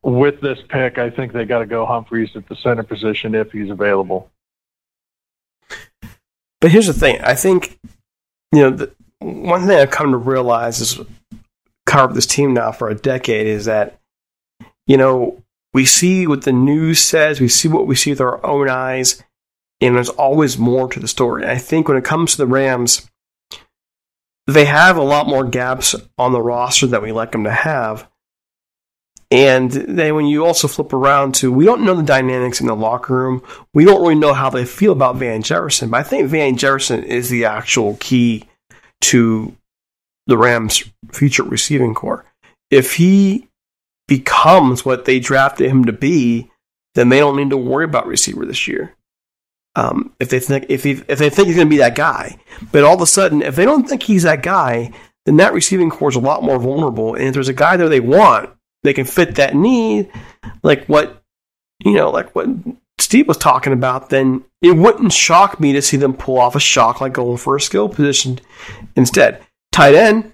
with this pick, I think they got to go Humphreys at the center position if he's available. But here's the thing: I think you know one thing I've come to realize is covered this team now for a decade is that you know we see what the news says, we see what we see with our own eyes, and there's always more to the story. I think when it comes to the Rams, they have a lot more gaps on the roster that we like them to have. And then when you also flip around to, we don't know the dynamics in the locker room. We don't really know how they feel about Van Jefferson. But I think Van Jefferson is the actual key to the Rams' future receiving corps. If he becomes what they drafted him to be, then they don't need to worry about receiver this year. Um, if they think if he, if they think he's going to be that guy, but all of a sudden, if they don't think he's that guy, then that receiving corps is a lot more vulnerable. And if there's a guy there they want, they can fit that need, like what you know, like what Steve was talking about. Then it wouldn't shock me to see them pull off a shock like going for a skill position instead. Tight end,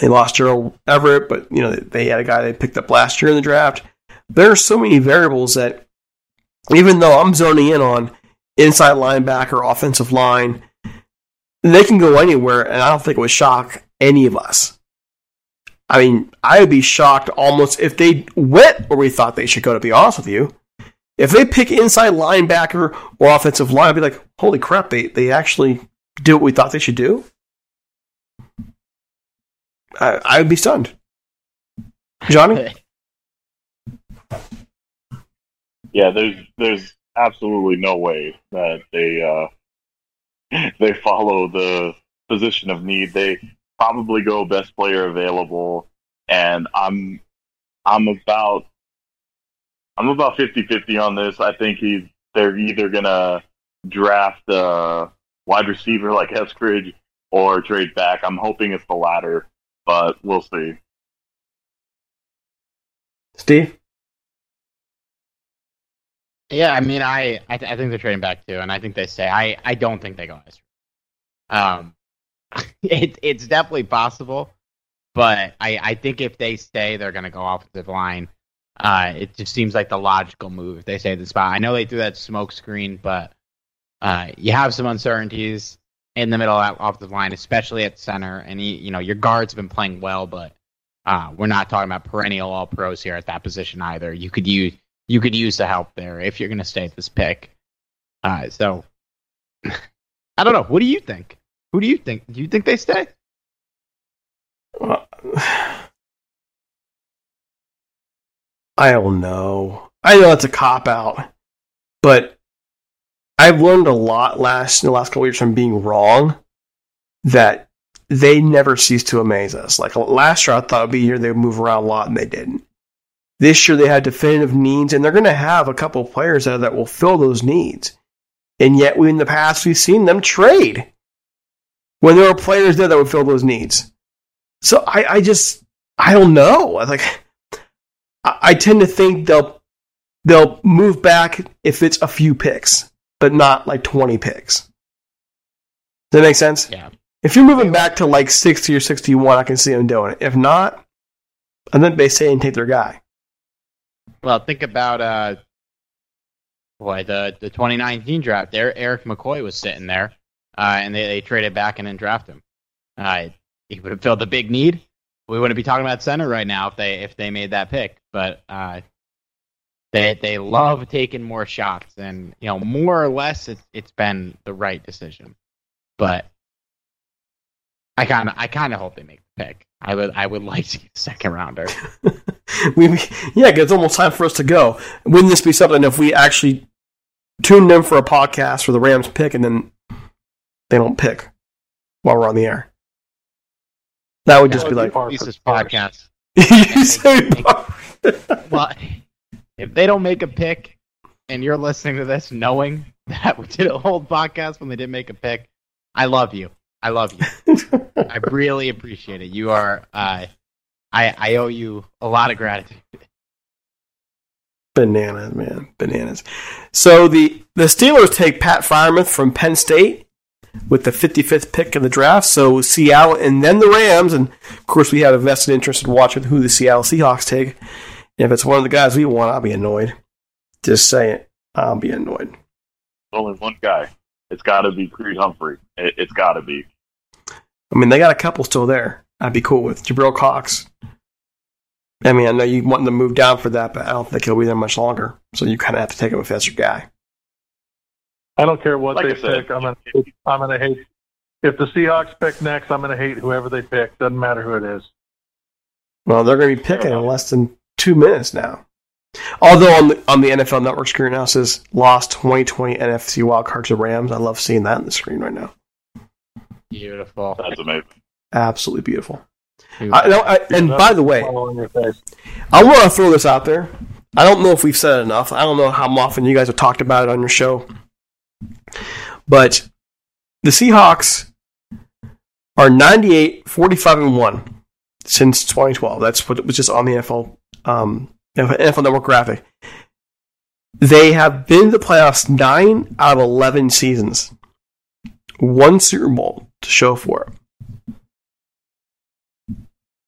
they lost Gerald Everett, but you know they had a guy they picked up last year in the draft. There are so many variables that even though I'm zoning in on inside linebacker, offensive line, they can go anywhere, and I don't think it would shock any of us. I mean, I would be shocked almost if they went where we thought they should go, to be honest with you. If they pick inside linebacker or offensive line, I'd be like, holy crap, they, they actually do what we thought they should do. I, I would be stunned. Johnny? yeah, there's there's absolutely no way that they uh, they follow the position of need. They probably go best player available, and I'm I'm about I'm about 50-50 on this. I think he's they're either gonna draft a wide receiver like Eskridge or trade back. I'm hoping it's the latter, but we'll see. Steve. Yeah, I mean, I I, th- I, think they're trading back too, and I think they say I I don't think they go ice. Um, it it's definitely possible, but I I think if they stay, they're going to go offensive line. Uh, it just seems like the logical move if they stay at the spot. I know they threw that smoke screen, but uh, you have some uncertainties in the middle of that offensive line, especially at center, and you, you know your guards have been playing well, but uh, we're not talking about perennial all pros here at that position either. You could use you could use the help there if you're going to stay at this pick. Uh, so I don't know. What do you think? Who do you think? Do you think they stay? Well, I don't know. I know that's a cop out, but I've learned a lot last in the last couple years from being wrong. That they never cease to amaze us. Like last year, I thought it'd be here they would move around a lot, and they didn't. This year they had definitive needs, and they're going to have a couple players that, that will fill those needs. And yet, we, in the past, we've seen them trade when there are players there that would fill those needs. So I, I just, I don't know. I like, I, I tend to think they'll they'll move back if it's a few picks, but not like twenty picks. Does that make sense? Yeah. If you're moving back to like sixty or sixty-one, I can see them doing it. If not, I think they say and take their guy. Well, think about uh, boy, the the 2019 draft. There, Erik McCoy was sitting there, uh, and they, they traded back and then drafted him. Uh, he would have filled the big need. We wouldn't be talking about center right now if they if they made that pick. But uh, they they love taking more shots, and you know more or less it's it's been the right decision. But I kind of I kind of hope they make the pick. I would I would like to get a second rounder. we yeah, it's almost time for us to go. Wouldn't this be something if we actually tuned in for a podcast for the Rams pick and then they don't pick while we're on the air? That would just be like this podcast. well, if they don't make a pick, and you're listening to this knowing that we did a whole podcast when they didn't make a pick, I love you. I love you. I really appreciate it. You are, uh, I, I owe you a lot of gratitude. Bananas, man, bananas. So the the Steelers take Pat Freiermuth from Penn State with the 55th pick in the draft. So Seattle and then the Rams, and of course we have a vested interest in watching who the Seattle Seahawks take. And if it's one of the guys we want, I'll be annoyed. Just saying. I'll be annoyed. Only one guy. it's got to be Creed Humphrey. It, it's got to be. I mean, they got a couple still there. I'd be cool with Jabril Cox. I mean, I know you want them to move down for that, but I don't think he'll be there much longer. So you kind of have to take him if that's your guy. I don't care what Like they said- pick. I'm gonna I'm gonna hate if the Seahawks pick next. I'm gonna hate whoever they pick. Doesn't matter who it is. Well, they're going to be picking in less than two minutes now. Although on the on the NFL Network screen now it says lost 2020 NFC wildcard to Rams. I love seeing that on the screen right now. Beautiful. That's amazing. Absolutely beautiful. I, no, I, and by the way, All on your face. I want to throw this out there. I don't know if we've said it enough. I don't know how often you guys have talked about it on your show. But the Seahawks are 98, 45, and 1 since 2012. That's what was just on the NFL, um, NFL Network graphic. They have been to the playoffs 9 out of 11 seasons. One Super Bowl to show for it.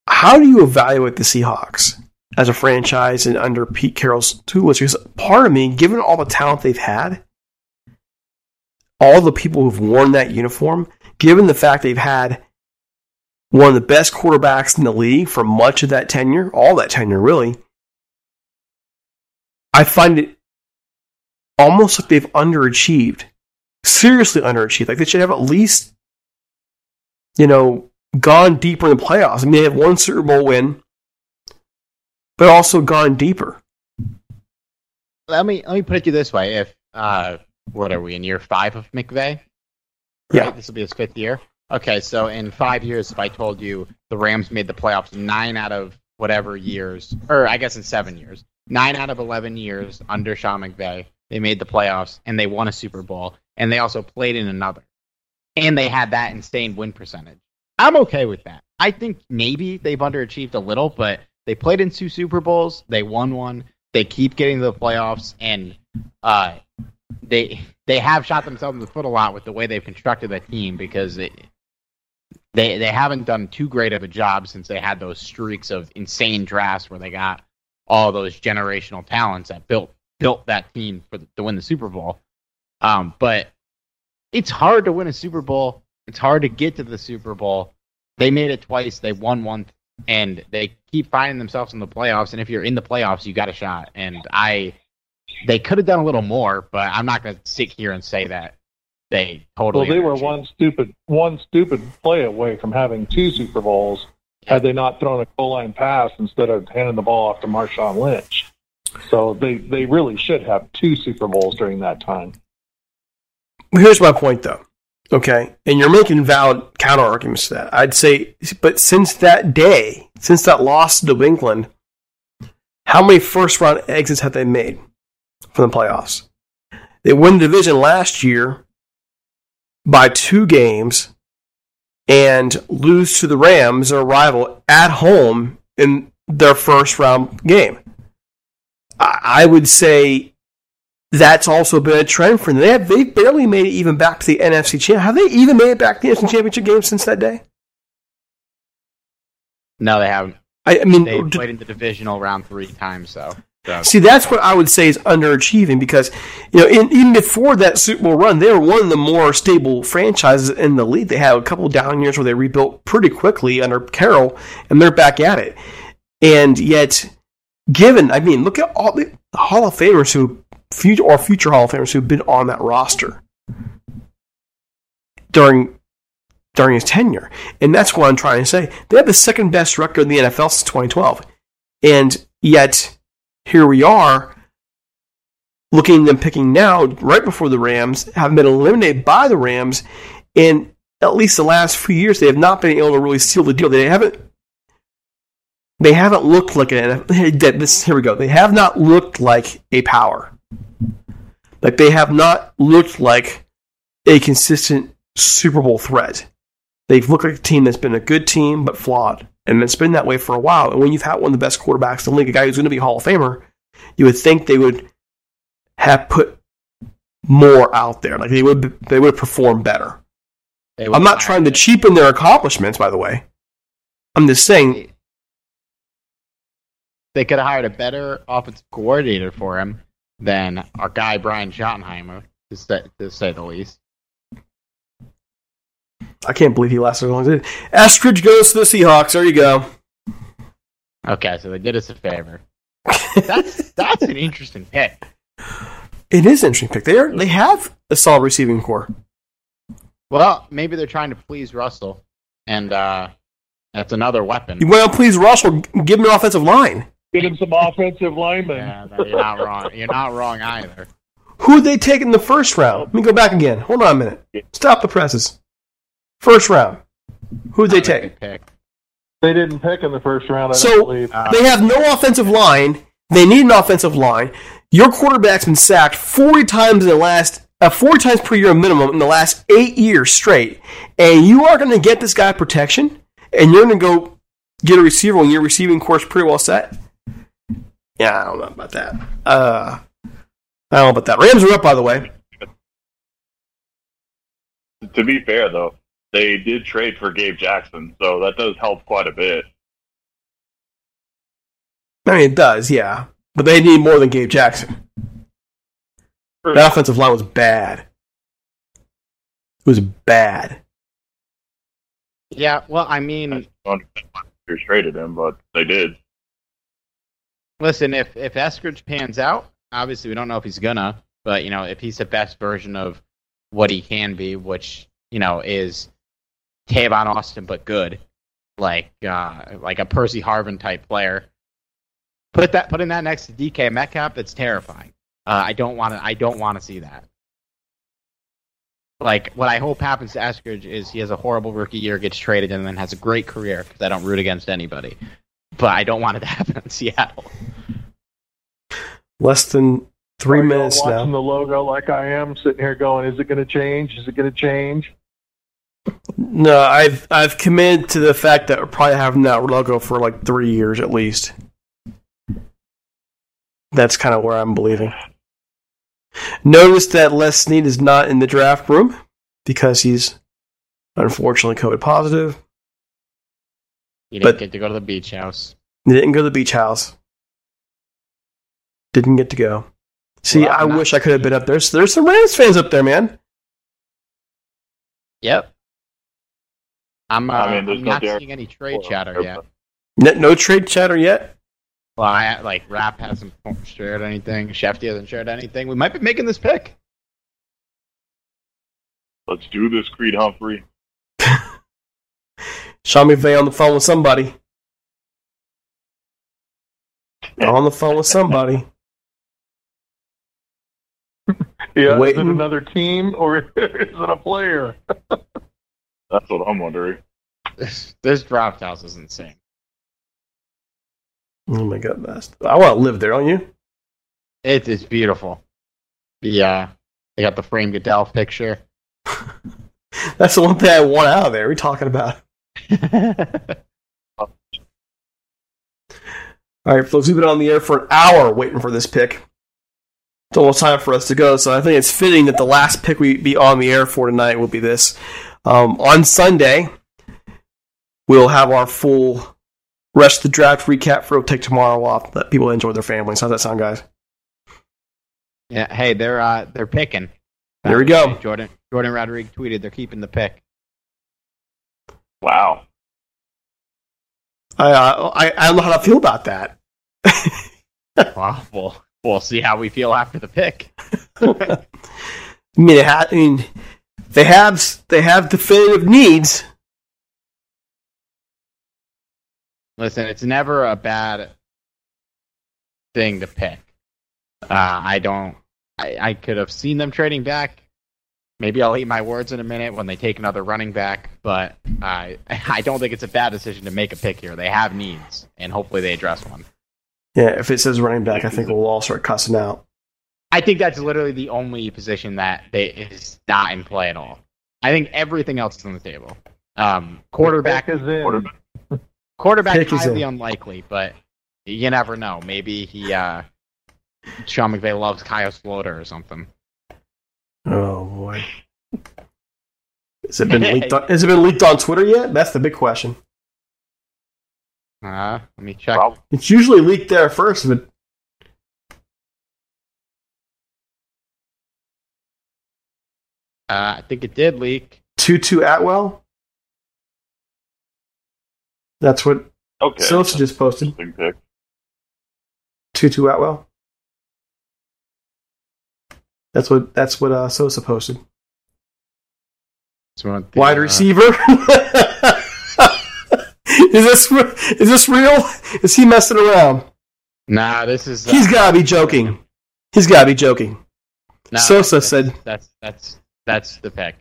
How do you evaluate the Seahawks? as a franchise and under Pete Carroll's tutelage. Because part of me, given all the talent they've had, all the people who've worn that uniform, given the fact they've had one of the best quarterbacks in the league for much of that tenure, all that tenure really, I find it almost like they've underachieved. Seriously underachieved. Like they should have at least, you know, gone deeper in the playoffs. I mean, they have one Super Bowl win but also gone deeper. Let me let me put it to you this way: If uh, what are we in year five of McVay? Yeah. This will be his fifth year. Okay, so in five years, if I told you the Rams made the playoffs nine out of whatever years, or I guess in seven years, nine out of eleven years under Sean McVay, they made the playoffs and they won a Super Bowl, and they also played in another, and they had that insane win percentage. I'm okay with that. I think maybe they've underachieved a little, but they played in two Super Bowls. They won one. They keep getting to the playoffs, and uh, they they have shot themselves in the foot a lot with the way they've constructed that team because it, they they haven't done too great of a job since they had those streaks of insane drafts where they got all those generational talents that built built that team for the, to win the Super Bowl. Um, but it's hard to win a Super Bowl. It's hard to get to the Super Bowl. They made it twice. They won one and they keep finding themselves in the playoffs. And if you're in the playoffs, you got a shot. And I, they could have done a little more, but I'm not going to sit here and say that they totally. Well, they were one stupid one stupid play away from having two Super Bowls had they not thrown a goal line pass instead of handing the ball off to Marshawn Lynch. So they they really should have two Super Bowls during that time. Here's my point, though. Okay, and you're making valid counter arguments to that. I'd say, but since that day, since that loss to New England, how many first round exits have they made from the playoffs? They won the division last year by two games and lose to the Rams, their rival, at home in their first round game. I would say that's also been a trend for them. They have they barely made it even back to the NFC champ. Have they even made it back to the NFC championship game since that day? No, they haven't. I, I mean, They played in the divisional round three times, though. See, that's what I would say is underachieving because you know, in, even before that Super Bowl run, they were one of the more stable franchises in the league. They had a couple down years where they rebuilt pretty quickly under Carroll, and they're back at it. And yet, given, I mean, look at all the Hall of Famers who future or future Hall of Famers who've been on that roster during during his tenure, and that's what I'm trying to say. They have the second best record in the NFL since 2012, and yet here we are looking at them picking now right before the Rams have been eliminated by the Rams, in at least the last few years they have not been able to really seal the deal. They haven't. They haven't looked like an. This here we go. They have not looked like a power. Like they have not looked like a consistent Super Bowl threat. They've looked like a team that's been a good team but flawed, and it's been that way for a while. And when you've had one of the best quarterbacks in the league, a guy who's going to be a Hall of Famer, you would think they would have put more out there. Like they would, they would perform better. I'm not trying to cheapen their accomplishments, by the way. I'm just saying They could have hired a better offensive coordinator for him than our guy Brian Schottenheimer, to say, to say the least. I can't believe he lasted as long as he did. Eskridge goes to the Seahawks. There you go. Okay, so they did us a favor. that's that's an interesting pick. It is an interesting pick. They are they have a solid receiving corps. Well, maybe they're trying to please Russell, and uh, that's another weapon. Well, please, Russell, give him an offensive line. Get him some offensive linemen. Yeah, no, you're not wrong. You're not wrong either. Who would they take in the first round? Let me go back again. Hold on a minute. Stop the presses. First round. Who would they take? Pick. They didn't pick in the first round. I So don't believe. they have no offensive line. They need an offensive line. Your quarterback's been sacked 40 times in the last, uh, 40 times per year minimum in the last eight years straight. And you are going to get this guy protection, and you're going to go get a receiver when your receiving course pretty well set. Yeah, I don't know about that. Uh, I don't know about that. Rams are up, by the way. To be fair, though, they did trade for Gabe Jackson, so that does help quite a bit. I mean, it does, yeah. But they need more than Gabe Jackson. That offensive line was bad. It was bad. Yeah, well, I mean, They traded him, but they did. listen, if if Eskridge pans out, obviously we don't know if he's gonna, but you know, if he's the best version of what he can be, which you know is Tavon Austin but good, like uh, like a Percy Harvin type player. Put that putting that next to DK Metcalf, it's terrifying. Uh, I don't want to. I don't want to see that. Like what I hope happens to Eskridge is he has a horrible rookie year, gets traded, and then has a great career because I don't root against anybody. But I don't want it to happen in Seattle. Less than three Are y'all minutes watching now. the logo like I am, sitting here going, "Is it going to change? Is it going to change?" No, I've I've committed to the fact that we're probably having that logo for like three years at least. That's kind of where I'm believing. Notice that Les Snead is not in the draft room because he's unfortunately COVID positive. He didn't But- get to go to the beach house. He didn't go to the beach house. Didn't get to go. See, Well, I wish I could have been up there. There's some Rams fans up there, man. Yep. I'm, uh, I mean, there's I'm no not Derek seeing any trade chatter yet. No, no trade chatter yet. Well, I, like Rap hasn't shared anything. Schefty hasn't shared anything. We might be making this pick. Let's do this, Creed Humphrey. Sean McVay on the phone with somebody. on the phone with somebody. Yeah, is it another team or is it a player? That's what I'm wondering. This, this draft house is insane. Oh my god, best. I want to live there, don't you? It is beautiful. Yeah, they got the frame Goodell picture. That's the one thing I want out of there. What are we talking about? All right, folks, we've been on the air for an hour waiting for this pick. It's almost time for us to go, so I think it's fitting that the last pick we be on the air for tonight will be this. Um, on Sunday, we'll have our full rest of the draft recap for Take Tomorrow off. Let people enjoy their families. How's that sound, guys? Yeah, hey, they're uh, they're picking. There we go. Jordan Jordan Rodriguez tweeted they're keeping the pick. Wow. I, uh, I I don't know how to feel about that. Wow, we'll we'll see how we feel after the pick. I mean, it ha- I mean, they have they have definitive needs. Listen, it's never a bad thing to pick. Uh, I don't. I, I could have seen them trading back. Maybe I'll eat my words in a minute when they take another running back, but I I don't think it's a bad decision to make a pick here. They have needs, and hopefully they address one. Yeah, if it says running back, I think we'll all start cussing out. I think that's literally the only position that they is not in play at all. I think everything else is on the table. Um, quarterback is in. Quarterback Pick is highly in. unlikely, but you never know. Maybe he uh Sean McVay loves Kyle Slaughter or something. Oh boy, has it been leaked? On, has it been leaked on Twitter yet? That's the big question. Uh, let me check. Prob- It's usually leaked there first, but Uh, I think it did leak. Tutu Atwell. That's what Okay. Sosa just posted. Big pick. Tutu Atwell. That's what that's what uh, Sosa posted. It's the, Wide uh, receiver. is this re- is this real? Is he messing around? Nah, this is. uh, He's got to be joking. He's got to be joking. nah, Sosa that's- said, That's that's that's the pick.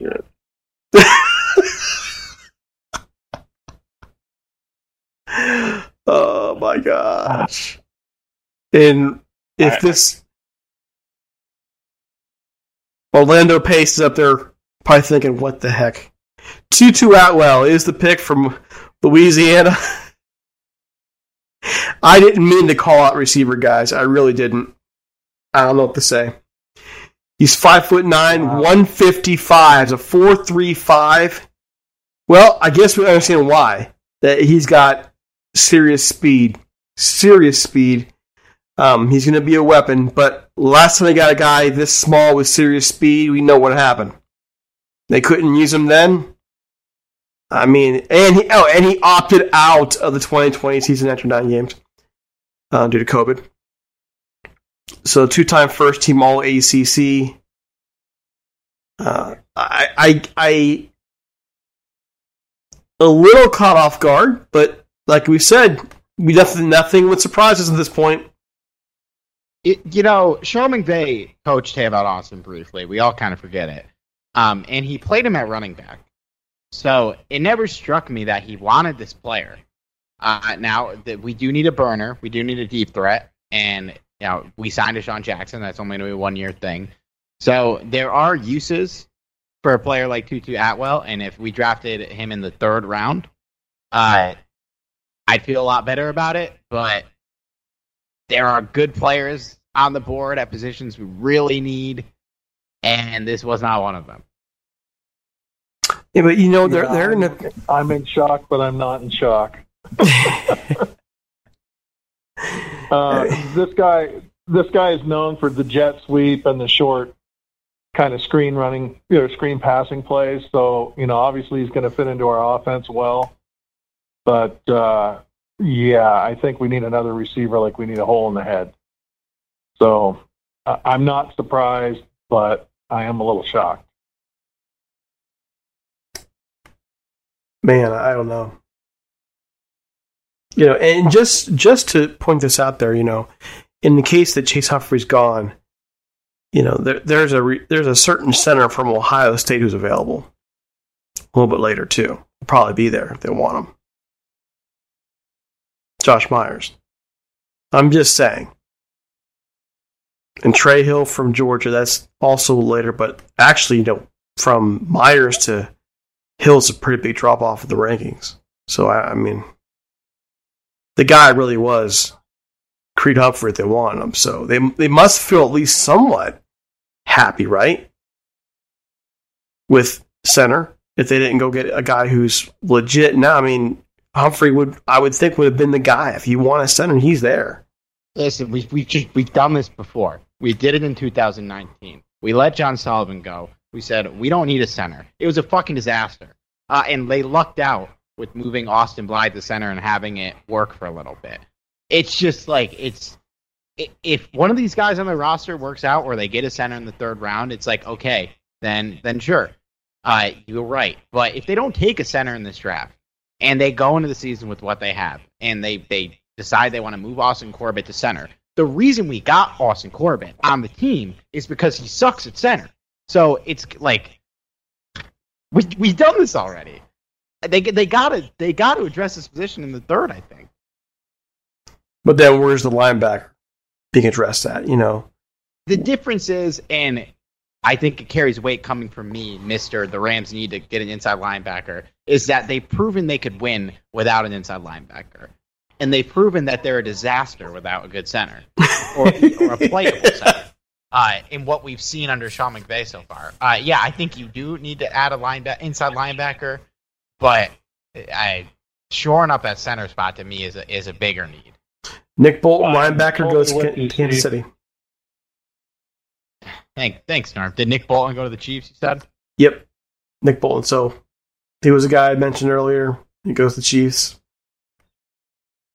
"Oh my gosh!" And if I- this Orlando Pace is up there, probably thinking, "What the heck?" Tutu Atwell is the pick from Louisville. I didn't mean to call out receiver guys. I really didn't. I don't know what to say. He's five foot nine, one fifty five, a four three five. Well, I guess we understand why. That he's got serious speed, serious speed. Um, he's going to be a weapon. But last time they got a guy this small with serious speed, we know what happened. They couldn't use him then. I mean, and he oh, and he opted out of the 2020 season after nine games uh, due to COVID. So two-time first team All ACC. Uh, I, I, I, a little caught off guard, but like we said, we definitely nothing would surprise us at this point. It, you know, Sean McVay coached Tavon Austin briefly. We all kind of forget it. Um, and he played him at running back. So it never struck me that he wanted this player. Uh, now that we do need a burner, we do need a deep threat, and you know we signed DeSean Jackson. That's only going to be a one year thing. So there are uses for a player like Tutu Atwell, and if we drafted him in the third round, uh, I'd feel a lot better about it. But there are good players on the board at positions we really need, and this was not one of them. Yeah, but you know they're Yeah, they're in I'm, a I'm in shock, but I'm not in shock. uh, this guy, this guy is known for the jet sweep and the short kind of screen running, you know, screen passing plays. So you know, obviously he's going to fit into our offense well. But uh, yeah, I think we need another receiver like we need a hole in the head. So uh, I'm not surprised, but I am a little shocked. man. I don't know. You know, and just just to point this out there, you know, in the case that Chase Humphrey's gone, you know, there, there's a re, there's a certain center from Ohio State who's available a little bit later too. Will probably be there if they want him. Josh Myers. I'm just saying. And Trey Hill from Georgia, that's also later, but actually, you know, from Myers to Hill's a pretty big drop off of the rankings. So I, I mean, the guy really was Creed Humphrey they wanted him. So they they must feel at least somewhat happy, right? With center if they didn't go get a guy who's legit. Now, I mean, Humphrey would I would think would have been the guy if you want a center. He's there. Listen, we we just we've done this before. We did it in 2019. We let John Sullivan go. We said we don't need a center. It was a fucking disaster, uh, and they lucked out with moving Austin Blythe to center and having it work for a little bit. It's just like it's if one of these guys on the roster works out or they get a center in the third round, it's like okay, then then sure, uh, you're right. But if they don't take a center in this draft and they go into the season with what they have and they they decide they want to move Austin Corbett to center, the reason we got Austin Corbett on the team is because he sucks at center. So it's like we we've done this already. They they gotta they gotta address this position in the third. I think. But then where's the linebacker being addressed at? You know, The difference is, and I think it carries weight coming from me, Mister. The Rams need to get an inside linebacker. Is that they've proven they could win without an inside linebacker, and they've proven that they're a disaster without a good center or, or a playable center. Uh, in what we've seen under Sean McVay so far, uh, yeah, I think you do need to add a linebacker, inside linebacker, but I shoring up that center spot to me is a, is a bigger need. Nick Bolton, I'm linebacker, totally goes to with Kansas City. Thank, thanks, Norm. Did Nick Bolton go to the Chiefs? You said. Yep, Nick Bolton. So he was a guy I mentioned earlier. He goes to the Chiefs.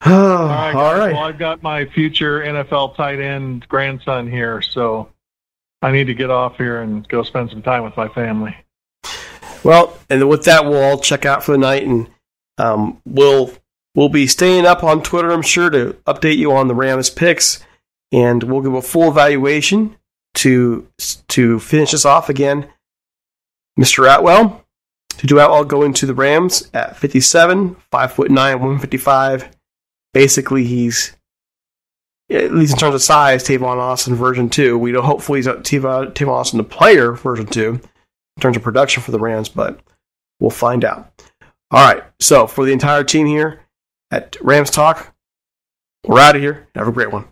all right. All right. Well, I've got my future NFL tight end grandson here, so I need to get off here and go spend some time with my family. Well, and with that, we'll all check out for the night, and um, we'll we'll be staying up on Twitter. I'm sure to update you on the Rams picks, and we'll give a full evaluation to to finish us off again. Mr. Atwell, Tutu Atwell going to the Rams at 57, five foot nine, 155. Basically, he's at least in terms of size, Tavon Austin version two. We know hopefully he's Tavon, Tavon Austin the player version two in terms of production for the Rams, but we'll find out. All right, so for the entire team here at Rams Talk, we're out of here. Have a great one.